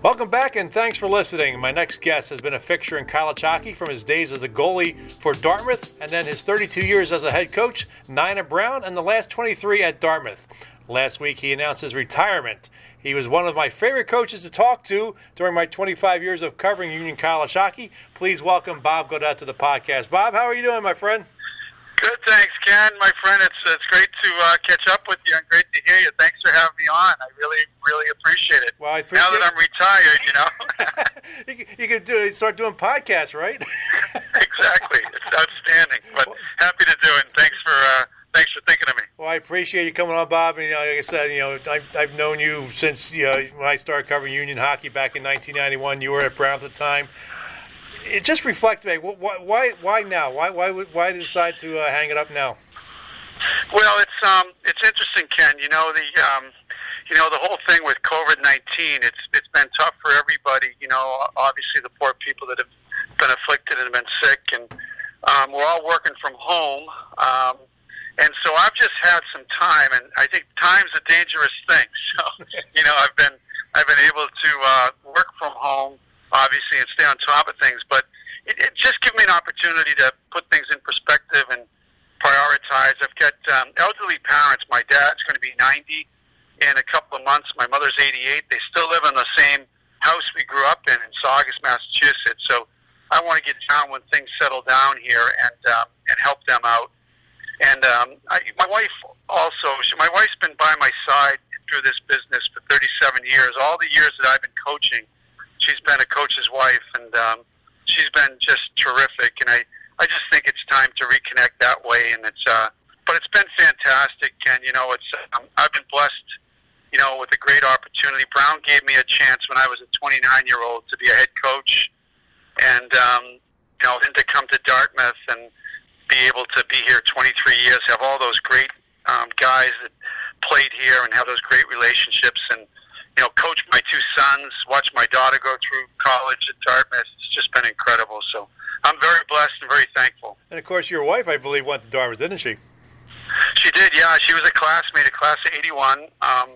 Speaker 2: Welcome back and thanks for listening. My next guest has been a fixture in college hockey from his days as a goalie for Dartmouth and then his 32 years as a head coach, nine at Brown, and the last 23 at Dartmouth. Last week he announced his retirement. He was one of my favorite coaches to talk to during my 25 years of covering Union College hockey. Please welcome Bob Gaudet to the podcast. Bob, how are you doing, my friend?
Speaker 9: Good, thanks, Ken. My friend, it's it's great to uh, catch up with you and great to hear you. Thanks for having me on. I really, really appreciate it.
Speaker 2: Well, I appreciate
Speaker 9: now that I'm retired, you know,
Speaker 2: you, could, you do start doing podcasts, right?
Speaker 9: exactly. It's outstanding. But happy to do it. And thanks for uh, thanks for thinking of me.
Speaker 2: Well, I appreciate you coming on, Bob. And you know, like I said, you know, I've, I've known you since you know when I started covering Union hockey back in 1991. You were at Brown at the time it just reflect me. Why, why, why now? Why, why, why decide to uh, hang it up now?
Speaker 9: Well, it's um, it's interesting, Ken. You know the, um, you know the whole thing with COVID nineteen. It's it's been tough for everybody. You know, obviously the poor people that have been afflicted and been sick, and um, we're all working from home. Um, and so I've just had some time, and I think time's a dangerous thing. So, you know, I've been I've been able to uh, work from home, obviously, and stay on top of things. But it, it just gives me an opportunity to put things in perspective and prioritize. I've got um, elderly parents. My dad's going to be 90 in a couple of months. My mother's 88. They still live in the same house we grew up in in Saugus, Massachusetts. So I want to get down when things settle down here and um, and help them out. And um, I, my wife also, she, my wife's been by my side through this business for 37 years. All the years that I've been coaching, she's been a coach's wife, and um, she's been just terrific. And I, I just think it's time to reconnect that way. And it's, uh, but it's been fantastic. And you know, it's um, I've been blessed, you know, with a great opportunity. Brown gave me a chance when I was a 29 year old to be a head coach, and um, you know, then to come to Dartmouth and be able to be here 23 years, have all those great um, guys that played here and have those great relationships and you know coach my two sons watch my daughter go through college at dartmouth. It's just been incredible. So i'm very blessed and very thankful.
Speaker 2: And of course, your wife, I believe, went to Dartmouth, didn't she?
Speaker 9: she did yeah. She was a classmate a class of 81 um,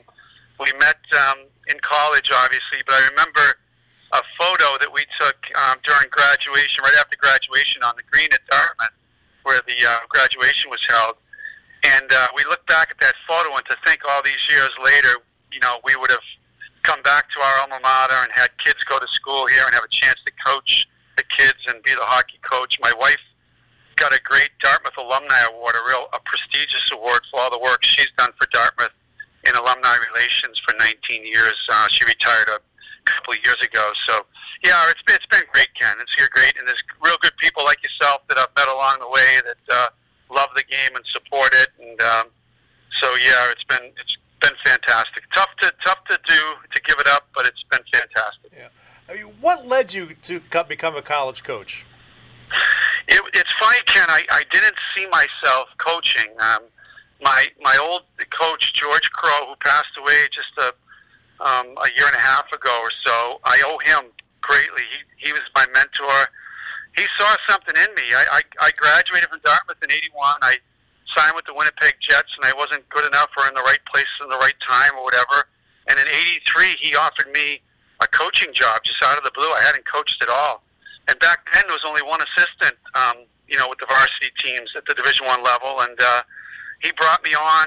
Speaker 9: we met um, in college obviously but i remember a photo that we took um, during graduation right after graduation on the green at dartmouth where the uh, graduation was held and uh, we look back at that photo and to think all these years later, you know, we would have come back to our alma mater and had kids go to school here and have a chance to coach the kids and be the hockey coach. My wife got a great Dartmouth Alumni Award, a real a prestigious award for all the work she's done for Dartmouth in alumni relations for 19 years. Uh, she retired a couple of years ago. So, yeah, it's been, it's been great, Ken. It's here great, and there's real good people like yourself that I've met along the way that uh, love the game and support it. And um, so, yeah, it's been it's been fantastic. Tough to tough to do to give it up, but it's been fantastic.
Speaker 2: Yeah. I mean, what led you to become a college coach?
Speaker 9: It, it's funny, Ken. I, I didn't see myself coaching. Um, my my old coach George Crowe, who passed away just a um, a year and a half ago or so, I owe him greatly. He he was my mentor. He saw something in me. I, I, I graduated from Dartmouth in '81. I signed with the Winnipeg Jets, and I wasn't good enough or in the right place in the right time or whatever. And in '83, he offered me a coaching job just out of the blue. I hadn't coached at all, and back then there was only one assistant, um, you know, with the varsity teams at the Division One level, and uh, he brought me on,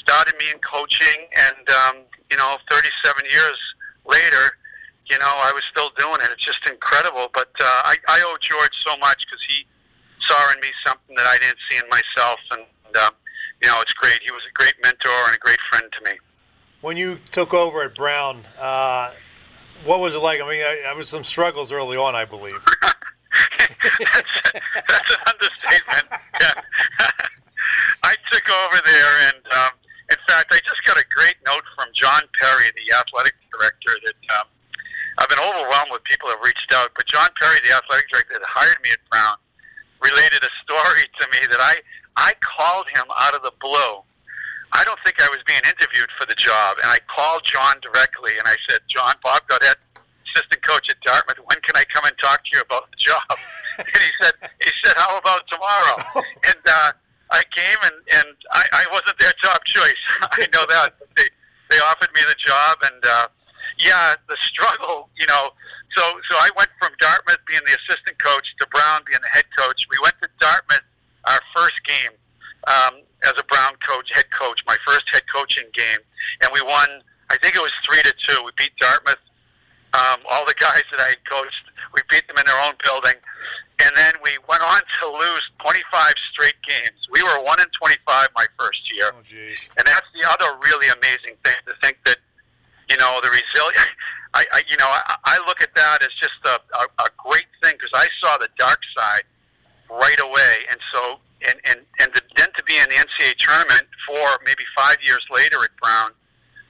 Speaker 9: started me in coaching, and um, you know, 37 years later, you know, I was still doing it. It's just incredible. But uh, I, I owe George so much because he saw in me something that I didn't see in myself, and um, you know, it's great. He was a great mentor and a great friend to me.
Speaker 2: When you took over at Brown, uh, what was it like? I mean, I, I was some struggles early on, I believe.
Speaker 9: that's, that's an understatement. Yeah. I took over there, and um, in fact, I just got a great note from John Perry, the athletic director, that um, I've been overwhelmed with people that have reached out. But John Perry, the athletic director that hired me at Brown, related a story to me that I I called him out of the blue. I don't think I was being interviewed for the job, and I called John directly, and I said, John, Bob Gaudet, assistant coach at Dartmouth, when can I come and talk to you about the job? and he said, he said, how about tomorrow? and uh, I came, and and I, I wasn't their top choice. I know that. They they offered me the job, and uh, yeah, the struggle, you know. So so I went from Dartmouth being the assistant coach to Brown being the head coach. We went to Dartmouth our first game um, as a Brown coach, head coach, my first head coaching game, and we won. I think it was three to two. We beat Dartmouth. Um, all the guys that I coached, we beat them in their own building, and then we went on to lose 25 straight games. We were one in 25 my first year,
Speaker 2: Oh,
Speaker 9: and that's the other really amazing thing to think that you know the resilience. I, I you know I, I look at that as just a, a, a great thing because I saw the dark side right away, and so and and and to, then to be in the NCAA tournament for maybe five years later at Brown,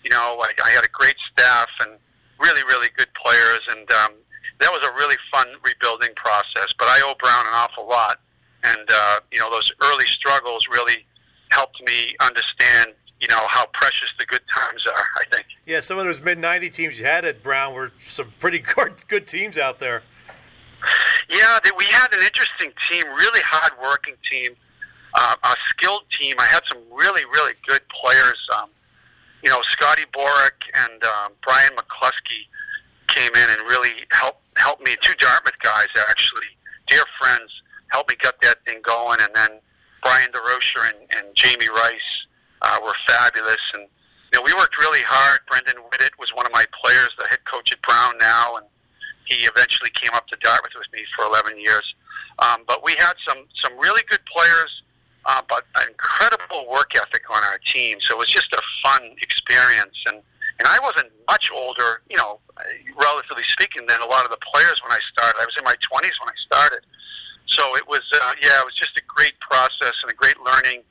Speaker 9: you know, like I had a great staff and really really good players, and um, that was a really fun rebuilding process. But I owe Brown an awful lot, and uh, you know those early struggles really helped me understand you know how precious the good times are. I think.
Speaker 2: Yeah, some of those mid '90 teams you had at Brown were some pretty good, good teams out there.
Speaker 9: Yeah, that we had an interesting team, really hard-working team, uh, a skilled team. I had some really, really good players. Um, you know, Scotty Borek and um, Brian McCluskey came in and really helped helped me. Two Dartmouth guys, actually, dear friends, helped me get that thing going. And then Brian DeRocher and, and Jamie Rice uh, were fabulous. And you know, we worked really hard. Brendan Whittet was one of my players, the head coach at Brown now, and he eventually came up to Dartmouth with me for 11 years. Um, but we had some some really good players, uh, but an incredible work ethic on our team. So it was just a fun experience, and and I wasn't much older, you know, relatively speaking, than a lot of the players when I started. I was in my 20s when I started. So it was, uh, yeah, it was just a great process and a great learning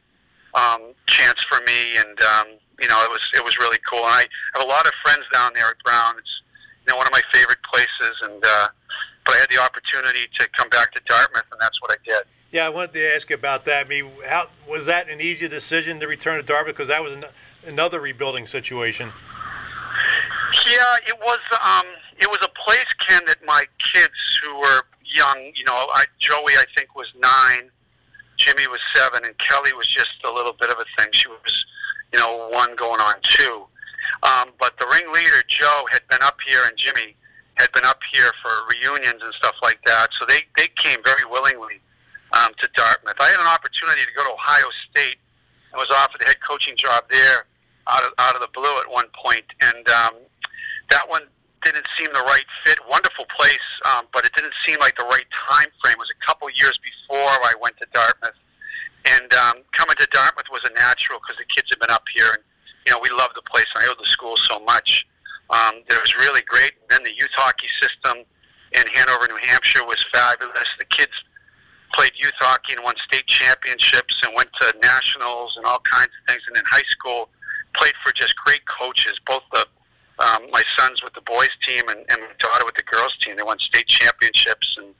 Speaker 9: um, chance for me, and um, you know, it was it was really cool. And I have a lot of friends down there at Brown. It's you know one of my favorite places, and uh, but I had the opportunity to come back to Dartmouth, and that's what I did.
Speaker 2: Yeah, I wanted to ask you about that. I mean, how was that an easy decision to return to Dartmouth because that was an, another rebuilding situation?
Speaker 9: Yeah, it was. Um, it was a place, Ken, that my kids who were young, you know, I, Joey, I think was nine, Jimmy was seven, and Kelly was just a little bit of a thing. She was, you know, one going on two. Um, but the ringleader, Joe, had been up here, and Jimmy had been up here for reunions and stuff like that. So they they came very willingly um, to Dartmouth. I had an opportunity to go to Ohio State. I was offered the head coaching job there out of out of the blue at one point, and um, that one didn't seem the right fit. Wonderful place, um, but it didn't seem like the right time frame. It was a couple years before I went to Dartmouth, and um, coming to Dartmouth was a natural because the kids had been up here, and you know we loved the place. And I loved the school so much. Um, it was really great. And then the youth hockey system in Hanover, New Hampshire, was fabulous. The kids played youth hockey and won state championships and went to nationals and all kinds of things. And in high school, played for just great coaches, both the um, my sons with the boys team and, and my daughter with the girls team. They won state championships, and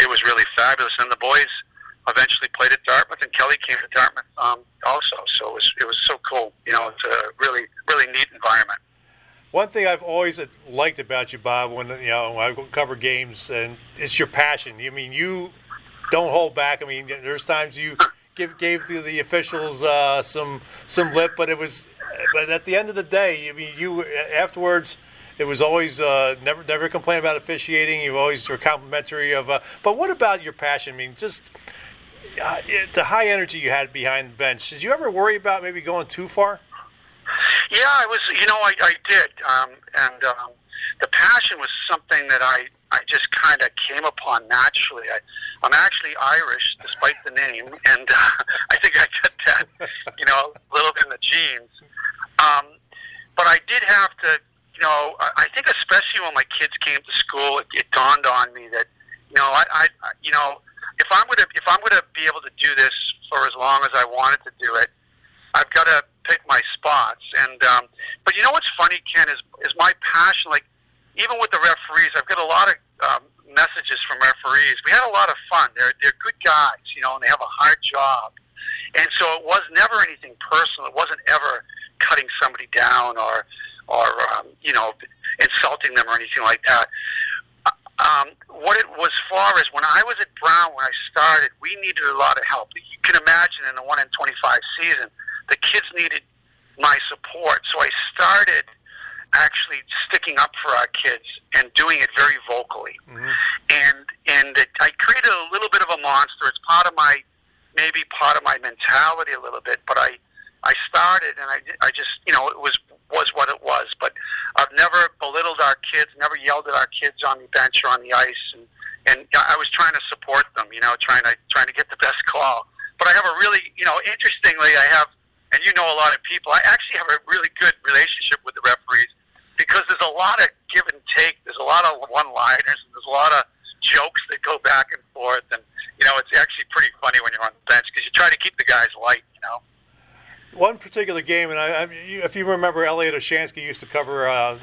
Speaker 9: it was really fabulous. And the boys eventually played at Dartmouth, and Kelly came to Dartmouth um, also. So it was it was so cool. You know, it's a really really neat environment.
Speaker 2: One thing I've always liked about you, Bob, when you know I cover games, and it's your passion. I mean, you don't hold back. I mean, there's times you give gave the, the officials uh, some some lip, but it was but at the end of the day, I mean, you afterwards, it was always uh, never never complain about officiating. You always were complimentary of. Uh, but what about your passion? I mean, just uh, the high energy you had behind the bench. Did you ever worry about maybe going too far?
Speaker 9: Yeah, I was. You know, I, I did, um, and um, the passion was something that I I just kind of came upon naturally. I, I'm actually Irish, despite the name, and uh, I think I got that, you know, a little in the genes. Um, but I did have to, you know, I think especially when my kids came to school, it, it dawned on me that, you know, I, I, you know, if I'm gonna if I'm gonna be able to do this for as long as I wanted to do it, I've got to pick my spots. And um, but you know what's funny, Ken, is is my passion. Like even with the referees, I've got a lot of um, messages from referees. We had a lot of fun. They're they're good guys, you know, and they have a hard job. And so it was never anything personal. It wasn't ever cutting somebody down or or um, you know insulting them or anything like that. Um, what it was far as when I was at Brown when I started, we needed a lot of help. You can imagine in the one in twenty five season, the kids needed my support. So I started actually sticking up for our kids and doing it very vocally. Mm-hmm. And and it, I created a little bit of a monster. It's part of my maybe part of my mentality a little bit, but I I started and I, I just, you know, it was was what it was. But I've never belittled our kids, never yelled at our kids on the bench or on the ice, and and I was trying to support them, you know, trying to trying to get the best call. But I have a really, you know, interestingly, I have, and you know, a lot of people. I actually have a really good relationship with the referees because there's a lot of give and take. There's a lot of one-liners. And there's a lot of jokes that go back and forth, and you know, it's actually pretty funny when you're on the bench because you try to keep the guys light, you know
Speaker 2: one particular game, and I, I, if you remember, Elliot Olshansky used to cover uh,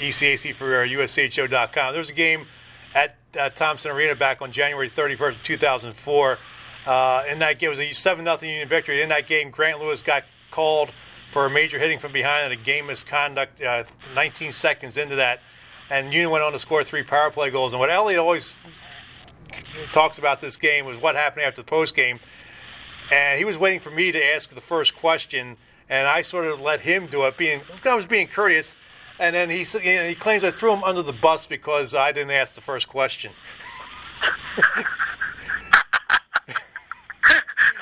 Speaker 2: ECAC for uh, USCHO.com. There was a game at uh, Thompson Arena back on January 31st, 2004. Uh, in that game, it was a 7 0 Union victory. In that game, Grant Lewis got called for a major hitting from behind and a game misconduct uh, 19 seconds into that. And Union went on to score three power play goals. And what Elliot always talks about this game was what happened after the post game and he was waiting for me to ask the first question, and I sort of let him do it, being I was being courteous. And then he you know, he claims I threw him under the bus because I didn't ask the first question.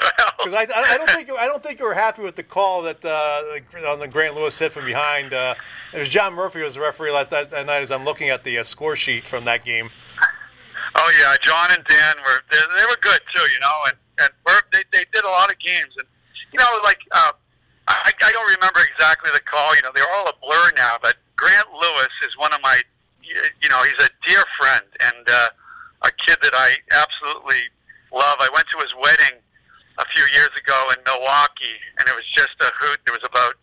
Speaker 9: well,
Speaker 2: Because I, I don't think I don't think you were happy with the call that uh, on the Grant Lewis hit from behind. Uh, it was John Murphy who was the referee that, that night. As I'm looking at the uh, score sheet from that game.
Speaker 9: Oh yeah, John and Dan were they, they were good too, you know, and and Murph, they they did a lot of games, and you know, like uh, I I don't remember exactly the call. You know, they're all a blur now, but Grant Lewis is one of my, you know, he's a dear friend and uh, a kid that I absolutely love. I went to his wedding a few years ago in Milwaukee, and it was just a hoot. There was about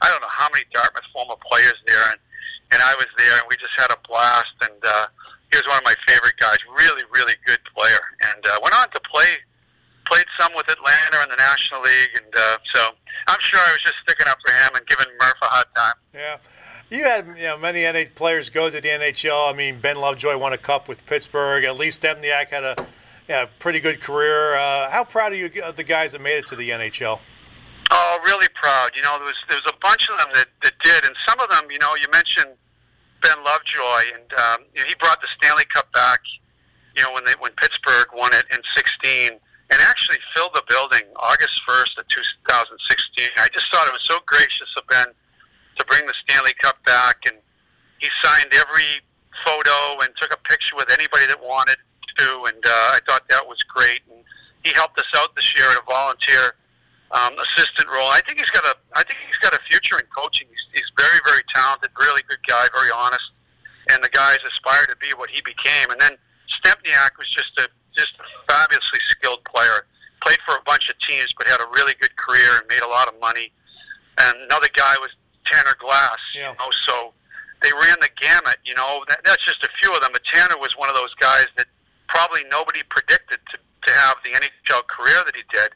Speaker 9: I don't know how many Dartmouth former players there, and and I was there, and we just had a blast. And uh, he was one of my favorite guys. Really, really good player, and uh, went on to play played some with Atlanta in the National League, and uh, so I'm sure I was just sticking up for him and giving Murph a hard time.
Speaker 2: Yeah. You had you know many NH players go to the NHL. I mean, Ben Lovejoy won a cup with Pittsburgh. At least Stempniak had a yeah, pretty good career. Uh, how proud are you of the guys that made it to the NHL?
Speaker 9: Oh, really proud. You know, there was there was a bunch of them that, that did, and some of them, you know, you mentioned Ben Lovejoy, and um, you know, he brought the Stanley Cup back. You know, when they when Pittsburgh won it in '16, and actually filled the building August 1st of 2016. I just thought it was so gracious of Ben to bring the Stanley Cup back, and he signed every photo and took a picture with anybody that wanted to, and uh, I thought that was great. And he helped us out this year at a volunteer um, assistant role. I think he's got a I think he's got a future in coaching. He's, he's very very talented, really good guy, very honest, and the guys aspire to be what he became. And then Stempniak was just a just a fabulously skilled player. Played for a bunch of teams, but had a really good career and made a lot of money. And another guy was Tanner Glass.
Speaker 2: Yeah.
Speaker 9: You know, so they ran the gamut. You know, that, that's just a few of them. But Tanner was one of those guys that probably nobody predicted to to have the NHL career that he did.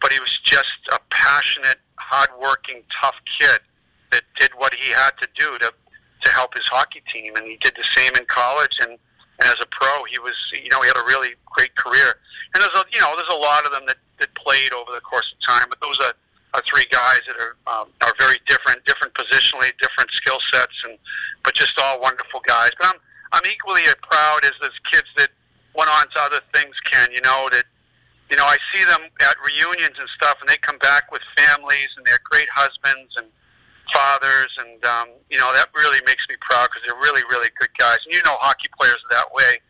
Speaker 9: But he was just a passionate, hardworking, tough kid that did what he had to do to to help his hockey team, and he did the same in college and and as a pro, he was, you know, he had a really great career. And there's a, you know, there's a lot of them that, that played over the course of time, but those are, are three guys that are um, are very different, different positionally, different skill sets, and but just all wonderful guys. But I'm I'm equally as proud as those kids that went on to other things. Ken, you know that you know I see them at reunions and stuff, and they come back with families and they're great husbands and fathers, and um, you know that really makes me proud because they're really, really good guys. And you know, hockey players are that way.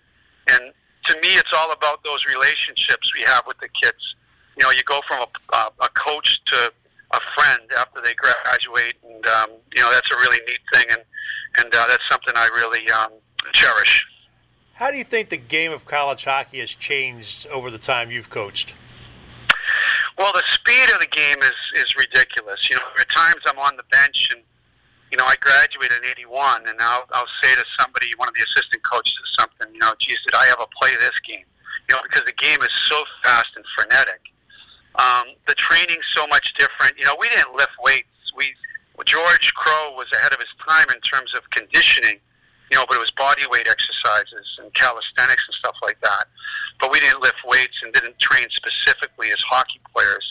Speaker 9: And to me, it's all about those relationships we have with the kids. You know, you go from a, uh, a coach to a friend after they graduate, and um, you know that's a really neat thing, and and uh, that's something I really um, cherish.
Speaker 2: How do you think the game of college hockey has changed over the time you've coached?
Speaker 9: Well, the speed of the game is is ridiculous. You know, at times I'm on the bench and you know I graduated in '81, and I'll I'll say to somebody, one of the assistant coaches, or something, you know, geez, did I ever play this game? You know, because the game is so fast and frenetic. Um, the training's so much different. You know, we didn't lift weights. We George Crowe was ahead of his time in terms of conditioning you know, but it was body weight exercises and calisthenics and stuff like that. But we didn't lift weights and didn't train specifically as hockey players.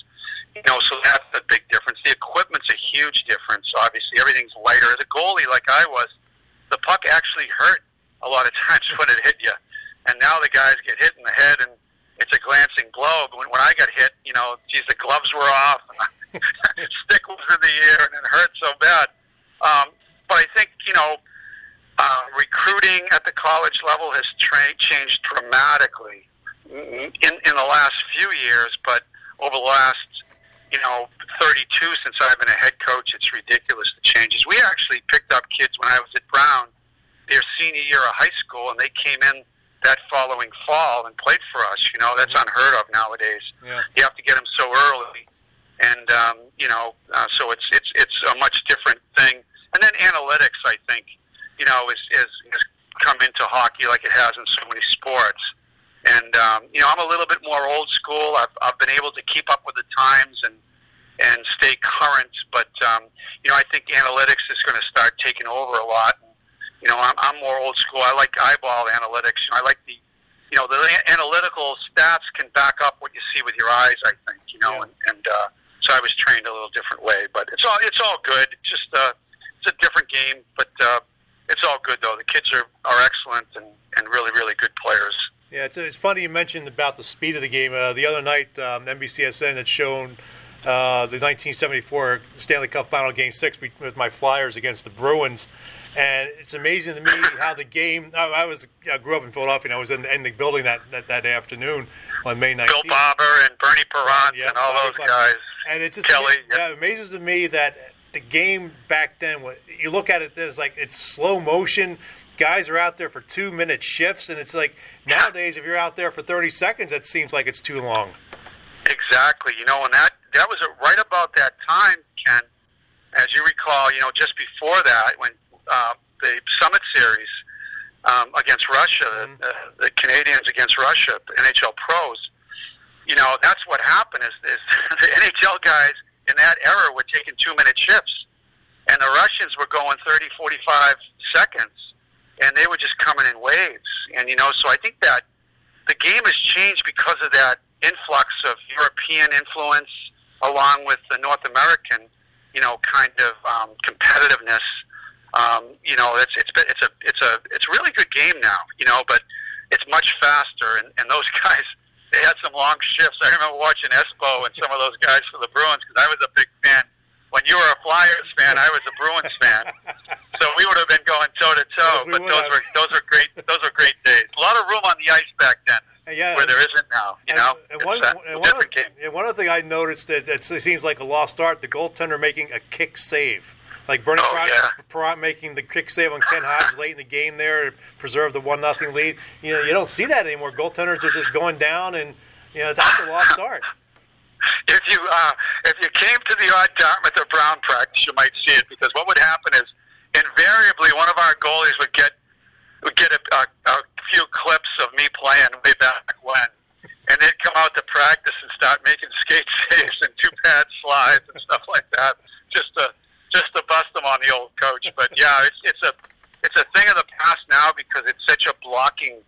Speaker 9: You know, so that's a big difference. The equipment's a huge difference. Obviously, everything's lighter. As a goalie, like I was, the puck actually hurt a lot of times when it hit you. And now the guys get hit in the head, and it's a glancing blow. But when, when I got hit, you know, geez, the gloves were off, and stick was in the air, and it hurt so bad. Um, but I think you know uh, recruiting at the college level has tra- changed dramatically in, in the last few years, but over the last, you know, 32 since I've been a head coach, it's ridiculous the changes. We actually picked up kids when I was at Brown, their senior year of high school, and they came in that following fall and played for us. You know, that's unheard of nowadays.
Speaker 2: Yeah.
Speaker 9: You have to get them so early, and um, you know, uh, so it's it's it's a much different thing. And then analytics, I think, you know, is, is, is come into hockey like it has in so many sports. And um, you know, I'm a little bit more old school. I've, I've been able to keep up with the times and and stay current. But um, you know, I think analytics is going to start taking over a lot. And, you know, I'm, I'm more old school. I like eyeball analytics. You know, I like the you know the analytical stats can back up what you see with your eyes. I think you know,
Speaker 2: Yeah.
Speaker 9: and, and uh, so I was trained a little different way. But it's all it's all good. It's just uh, it's a different game, but uh, it's all good though. The kids are, are excellent and, and really really good players.
Speaker 2: Yeah, it's, it's funny you mentioned about the speed of the game. Uh, the other night, um, NBCSN had shown uh, the 1974 Stanley Cup Final Game Six with my Flyers against the Bruins, and it's amazing to me how the game. I, I was I grew up in Philadelphia, and I was in, in the building that, that, that afternoon on May 19th.
Speaker 9: Bill Barber and Bernie Parent
Speaker 2: Yeah,
Speaker 9: and all
Speaker 2: Bobby
Speaker 9: those
Speaker 2: Clark.
Speaker 9: guys.
Speaker 2: And it just
Speaker 9: Kelly,
Speaker 2: yeah,
Speaker 9: yeah.
Speaker 2: it amazes to me that the game back then, you look at it, there's like it's slow motion. Guys are out there for two minute shifts, and it's like nowadays, if you're out there for 30 seconds, that seems like it's too long.
Speaker 9: Exactly. You know, and that that was right about that time, Ken. As you recall, you know, just before that, when uh, the Summit Series um, against Russia,
Speaker 2: Mm-hmm.
Speaker 9: the, the Canadians against Russia, the NHL pros. You know, that's what happened. Is, is the NHL guys in that era were taking two minute shifts, and the Russians were going 30, 45 seconds, and they were just coming in waves. And you know, so I think that the game has changed because of that influx of European influence, along with the North American, you know, kind of um, competitiveness. Um, you know, it's it's it's a it's a it's really good game now. You know, but it's much faster, and, and those guys they had some long shifts. I remember watching Espo and some of those guys for the Bruins because I was a big fan. When you were a Flyers fan, I was a Bruins fan. So we would have been going toe to toe. But those
Speaker 2: have.
Speaker 9: were those were great. Those were great days. A lot of room on the ice back then,
Speaker 2: uh, yeah,
Speaker 9: where there isn't now. You know,
Speaker 2: and one,
Speaker 9: a
Speaker 2: and one,
Speaker 9: game.
Speaker 2: and one other thing I noticed that, that seems like a lost art: the goaltender making a kick save, like Bernie
Speaker 9: Oh,
Speaker 2: Parent,
Speaker 9: yeah.
Speaker 2: Parent making the kick save on Ken Hodge late in the game there to preserve the one nothing lead. You know, you don't see that anymore. Goaltenders are just going down, and you know that's a lost art.
Speaker 9: if you uh, if you came to the odd Dartmouth or Brown practice, you might see it because what would happen is invariably one of our goalies would get would get a, a, a few clips of me playing way back when, and they'd come out to practice and start making skate saves and two pad slides and stuff like that, just to just to bust them on the old coach. But yeah, it's it's a it's a thing of the past now because it's such a blocking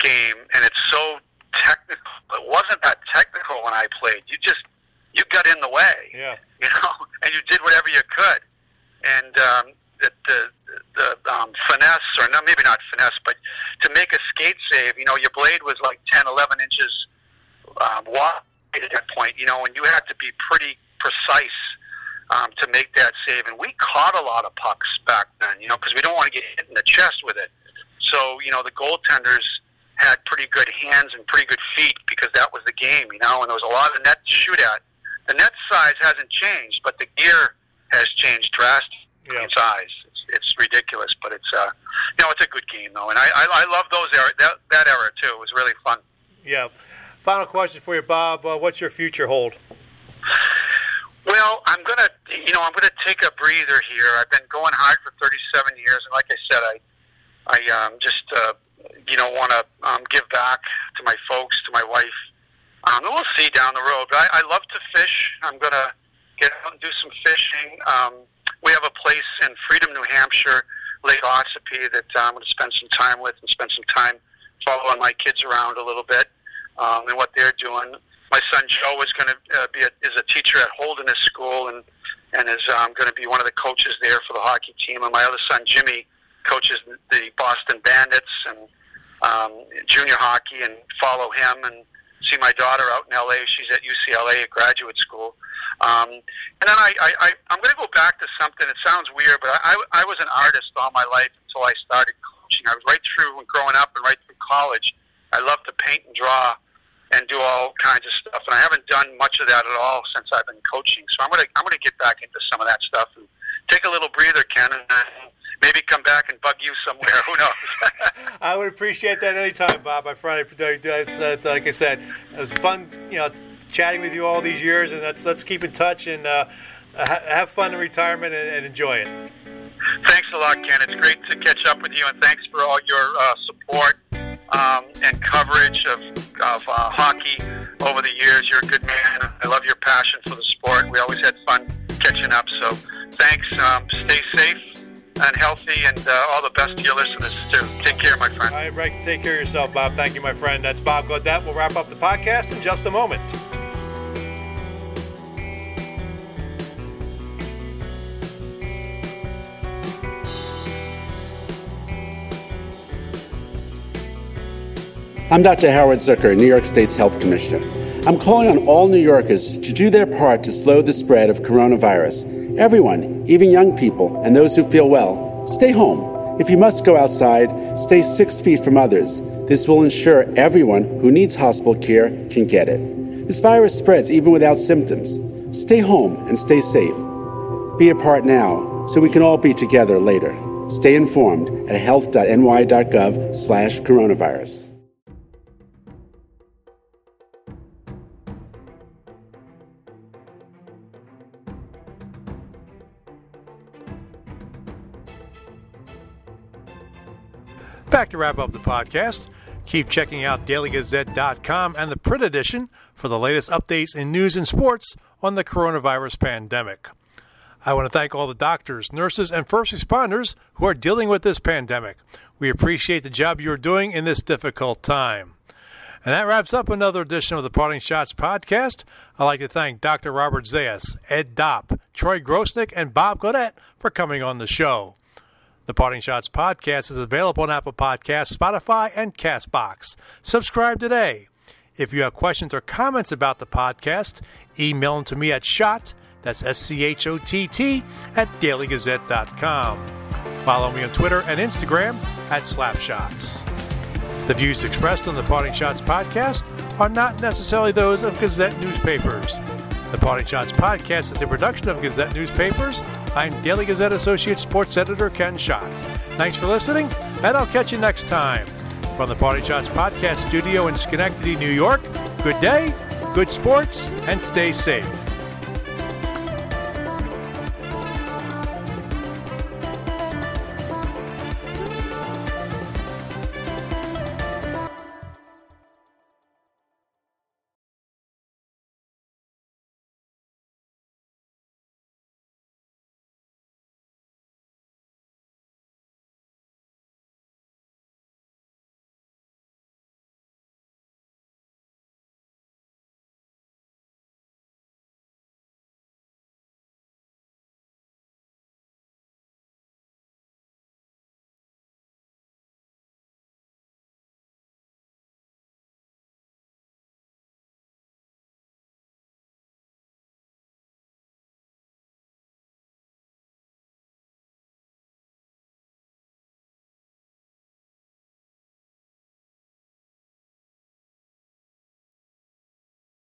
Speaker 9: game and it's so technical. It wasn't that technical when I played. You just you got in the way,
Speaker 2: Yeah,
Speaker 9: you know, and you did whatever you could. And um, the the, the um, finesse, or not maybe not finesse, but to make a skate save, you know, your blade was like 10, 11 inches um, wide at that point, you know, and you had to be pretty precise um, to make that save. And we caught a lot of pucks back then, you know, because we don't want to get hit in the chest with it. So, you know, the goaltenders had pretty good hands and pretty good feet because that was the game, you know, and there was a lot of net to shoot at. The net size hasn't changed, but the gear has changed drastically
Speaker 2: Yeah.
Speaker 9: in size. It's, it's ridiculous, but it's uh, you know, it's a good game though, and I I, I love those era that that era too. It was really fun.
Speaker 2: yeah. Final question for you, Bob. Uh, what's your future hold?
Speaker 9: Well, I'm gonna, you know, I'm gonna take a breather here. I've been going hard for 37 years, and like I said, I, I um, just, uh, you know, want to um, give back to my folks, to my wife. Um, and we'll see down the road. But I, I love to fish. I'm gonna get out and do some fishing. Um, we have a place in Freedom, New Hampshire, Lake Ossipee, that uh, I'm going to spend some time with and spend some time following my kids around a little bit um, and what they're doing my son Joe is going to uh, be a, is a teacher at Holderness School and and is um, going to be one of the coaches there for the hockey team. And my other son Jimmy coaches the Boston Bandits and um, junior hockey, and follow him and see my daughter out in LA. She's at UCLA at graduate school. Um, and then I, I, I I'm going to go back to something. It sounds weird, but I, I was an artist all my life until I started coaching. I was right through growing up and right through college. I loved to paint and draw and do all kinds of stuff. And I haven't done much of that at all since I've been coaching. So I'm gonna I'm gonna get back into some of that stuff and take a little breather, Ken, and maybe come back and bug you somewhere. Who knows?
Speaker 2: I would appreciate that anytime, Bob. My friend, it's, it's, like I said, it was fun, you know, chatting with you all these years, and let's let's keep in touch and uh, have fun in retirement and, and enjoy it.
Speaker 9: thanks a lot, Ken. It's great to catch up with you, and thanks for all your uh, support um, and coverage of of uh, hockey over the years. You're a good man. I love your passion for the sport. We always had fun catching up. So thanks. Um, stay safe and healthy, and uh, all the best to your listeners too. Take care, my friend.
Speaker 2: All right, Rick, take care of yourself, Bob. Thank you, my friend. That's Bob Gaudet. We'll wrap up the podcast in just a moment.
Speaker 10: I'm Dr. Howard Zucker, New York State's Health Commissioner. I'm calling on all New Yorkers to do their part to slow the spread of coronavirus. Everyone, even young people and those who feel well, stay home. If you must go outside, stay six feet from others. This will ensure everyone who needs hospital care can get it. This virus spreads even without symptoms. Stay home and stay safe. Be a part now so we can all be together later. Stay informed at health.ny.gov slash coronavirus.
Speaker 2: Back to wrap up the podcast. Keep checking out dailygazette.com and the print edition for the latest updates in news and sports on the coronavirus pandemic. I want to thank all the doctors, nurses, and first responders who are dealing with this pandemic. We appreciate the job you're doing in this difficult time. And that wraps up another edition of the Parting Schotts podcast. I'd like to thank Dr. Robert Zayas, Ed Dopp, Troy Grosenick, and Bob Gaudet for coming on the show. The Parting Schotts podcast is available on Apple Podcasts, Spotify, and Castbox. Subscribe today. If you have questions or comments about the podcast, email them to me at schott, that's S-C-H-O-T-T, at dailygazette.com. Follow me on Twitter and Instagram at Slapschotts. The views expressed on the Parting Schotts podcast are not necessarily those of Gazette newspapers. The Parting Schotts podcast is a production of Gazette newspapers. I'm Daily Gazette Associate Sports Editor Ken Schott. Thanks for listening, and I'll catch you next time. From the Party Shots podcast studio in Schenectady, New York, good day, good sports, and stay safe.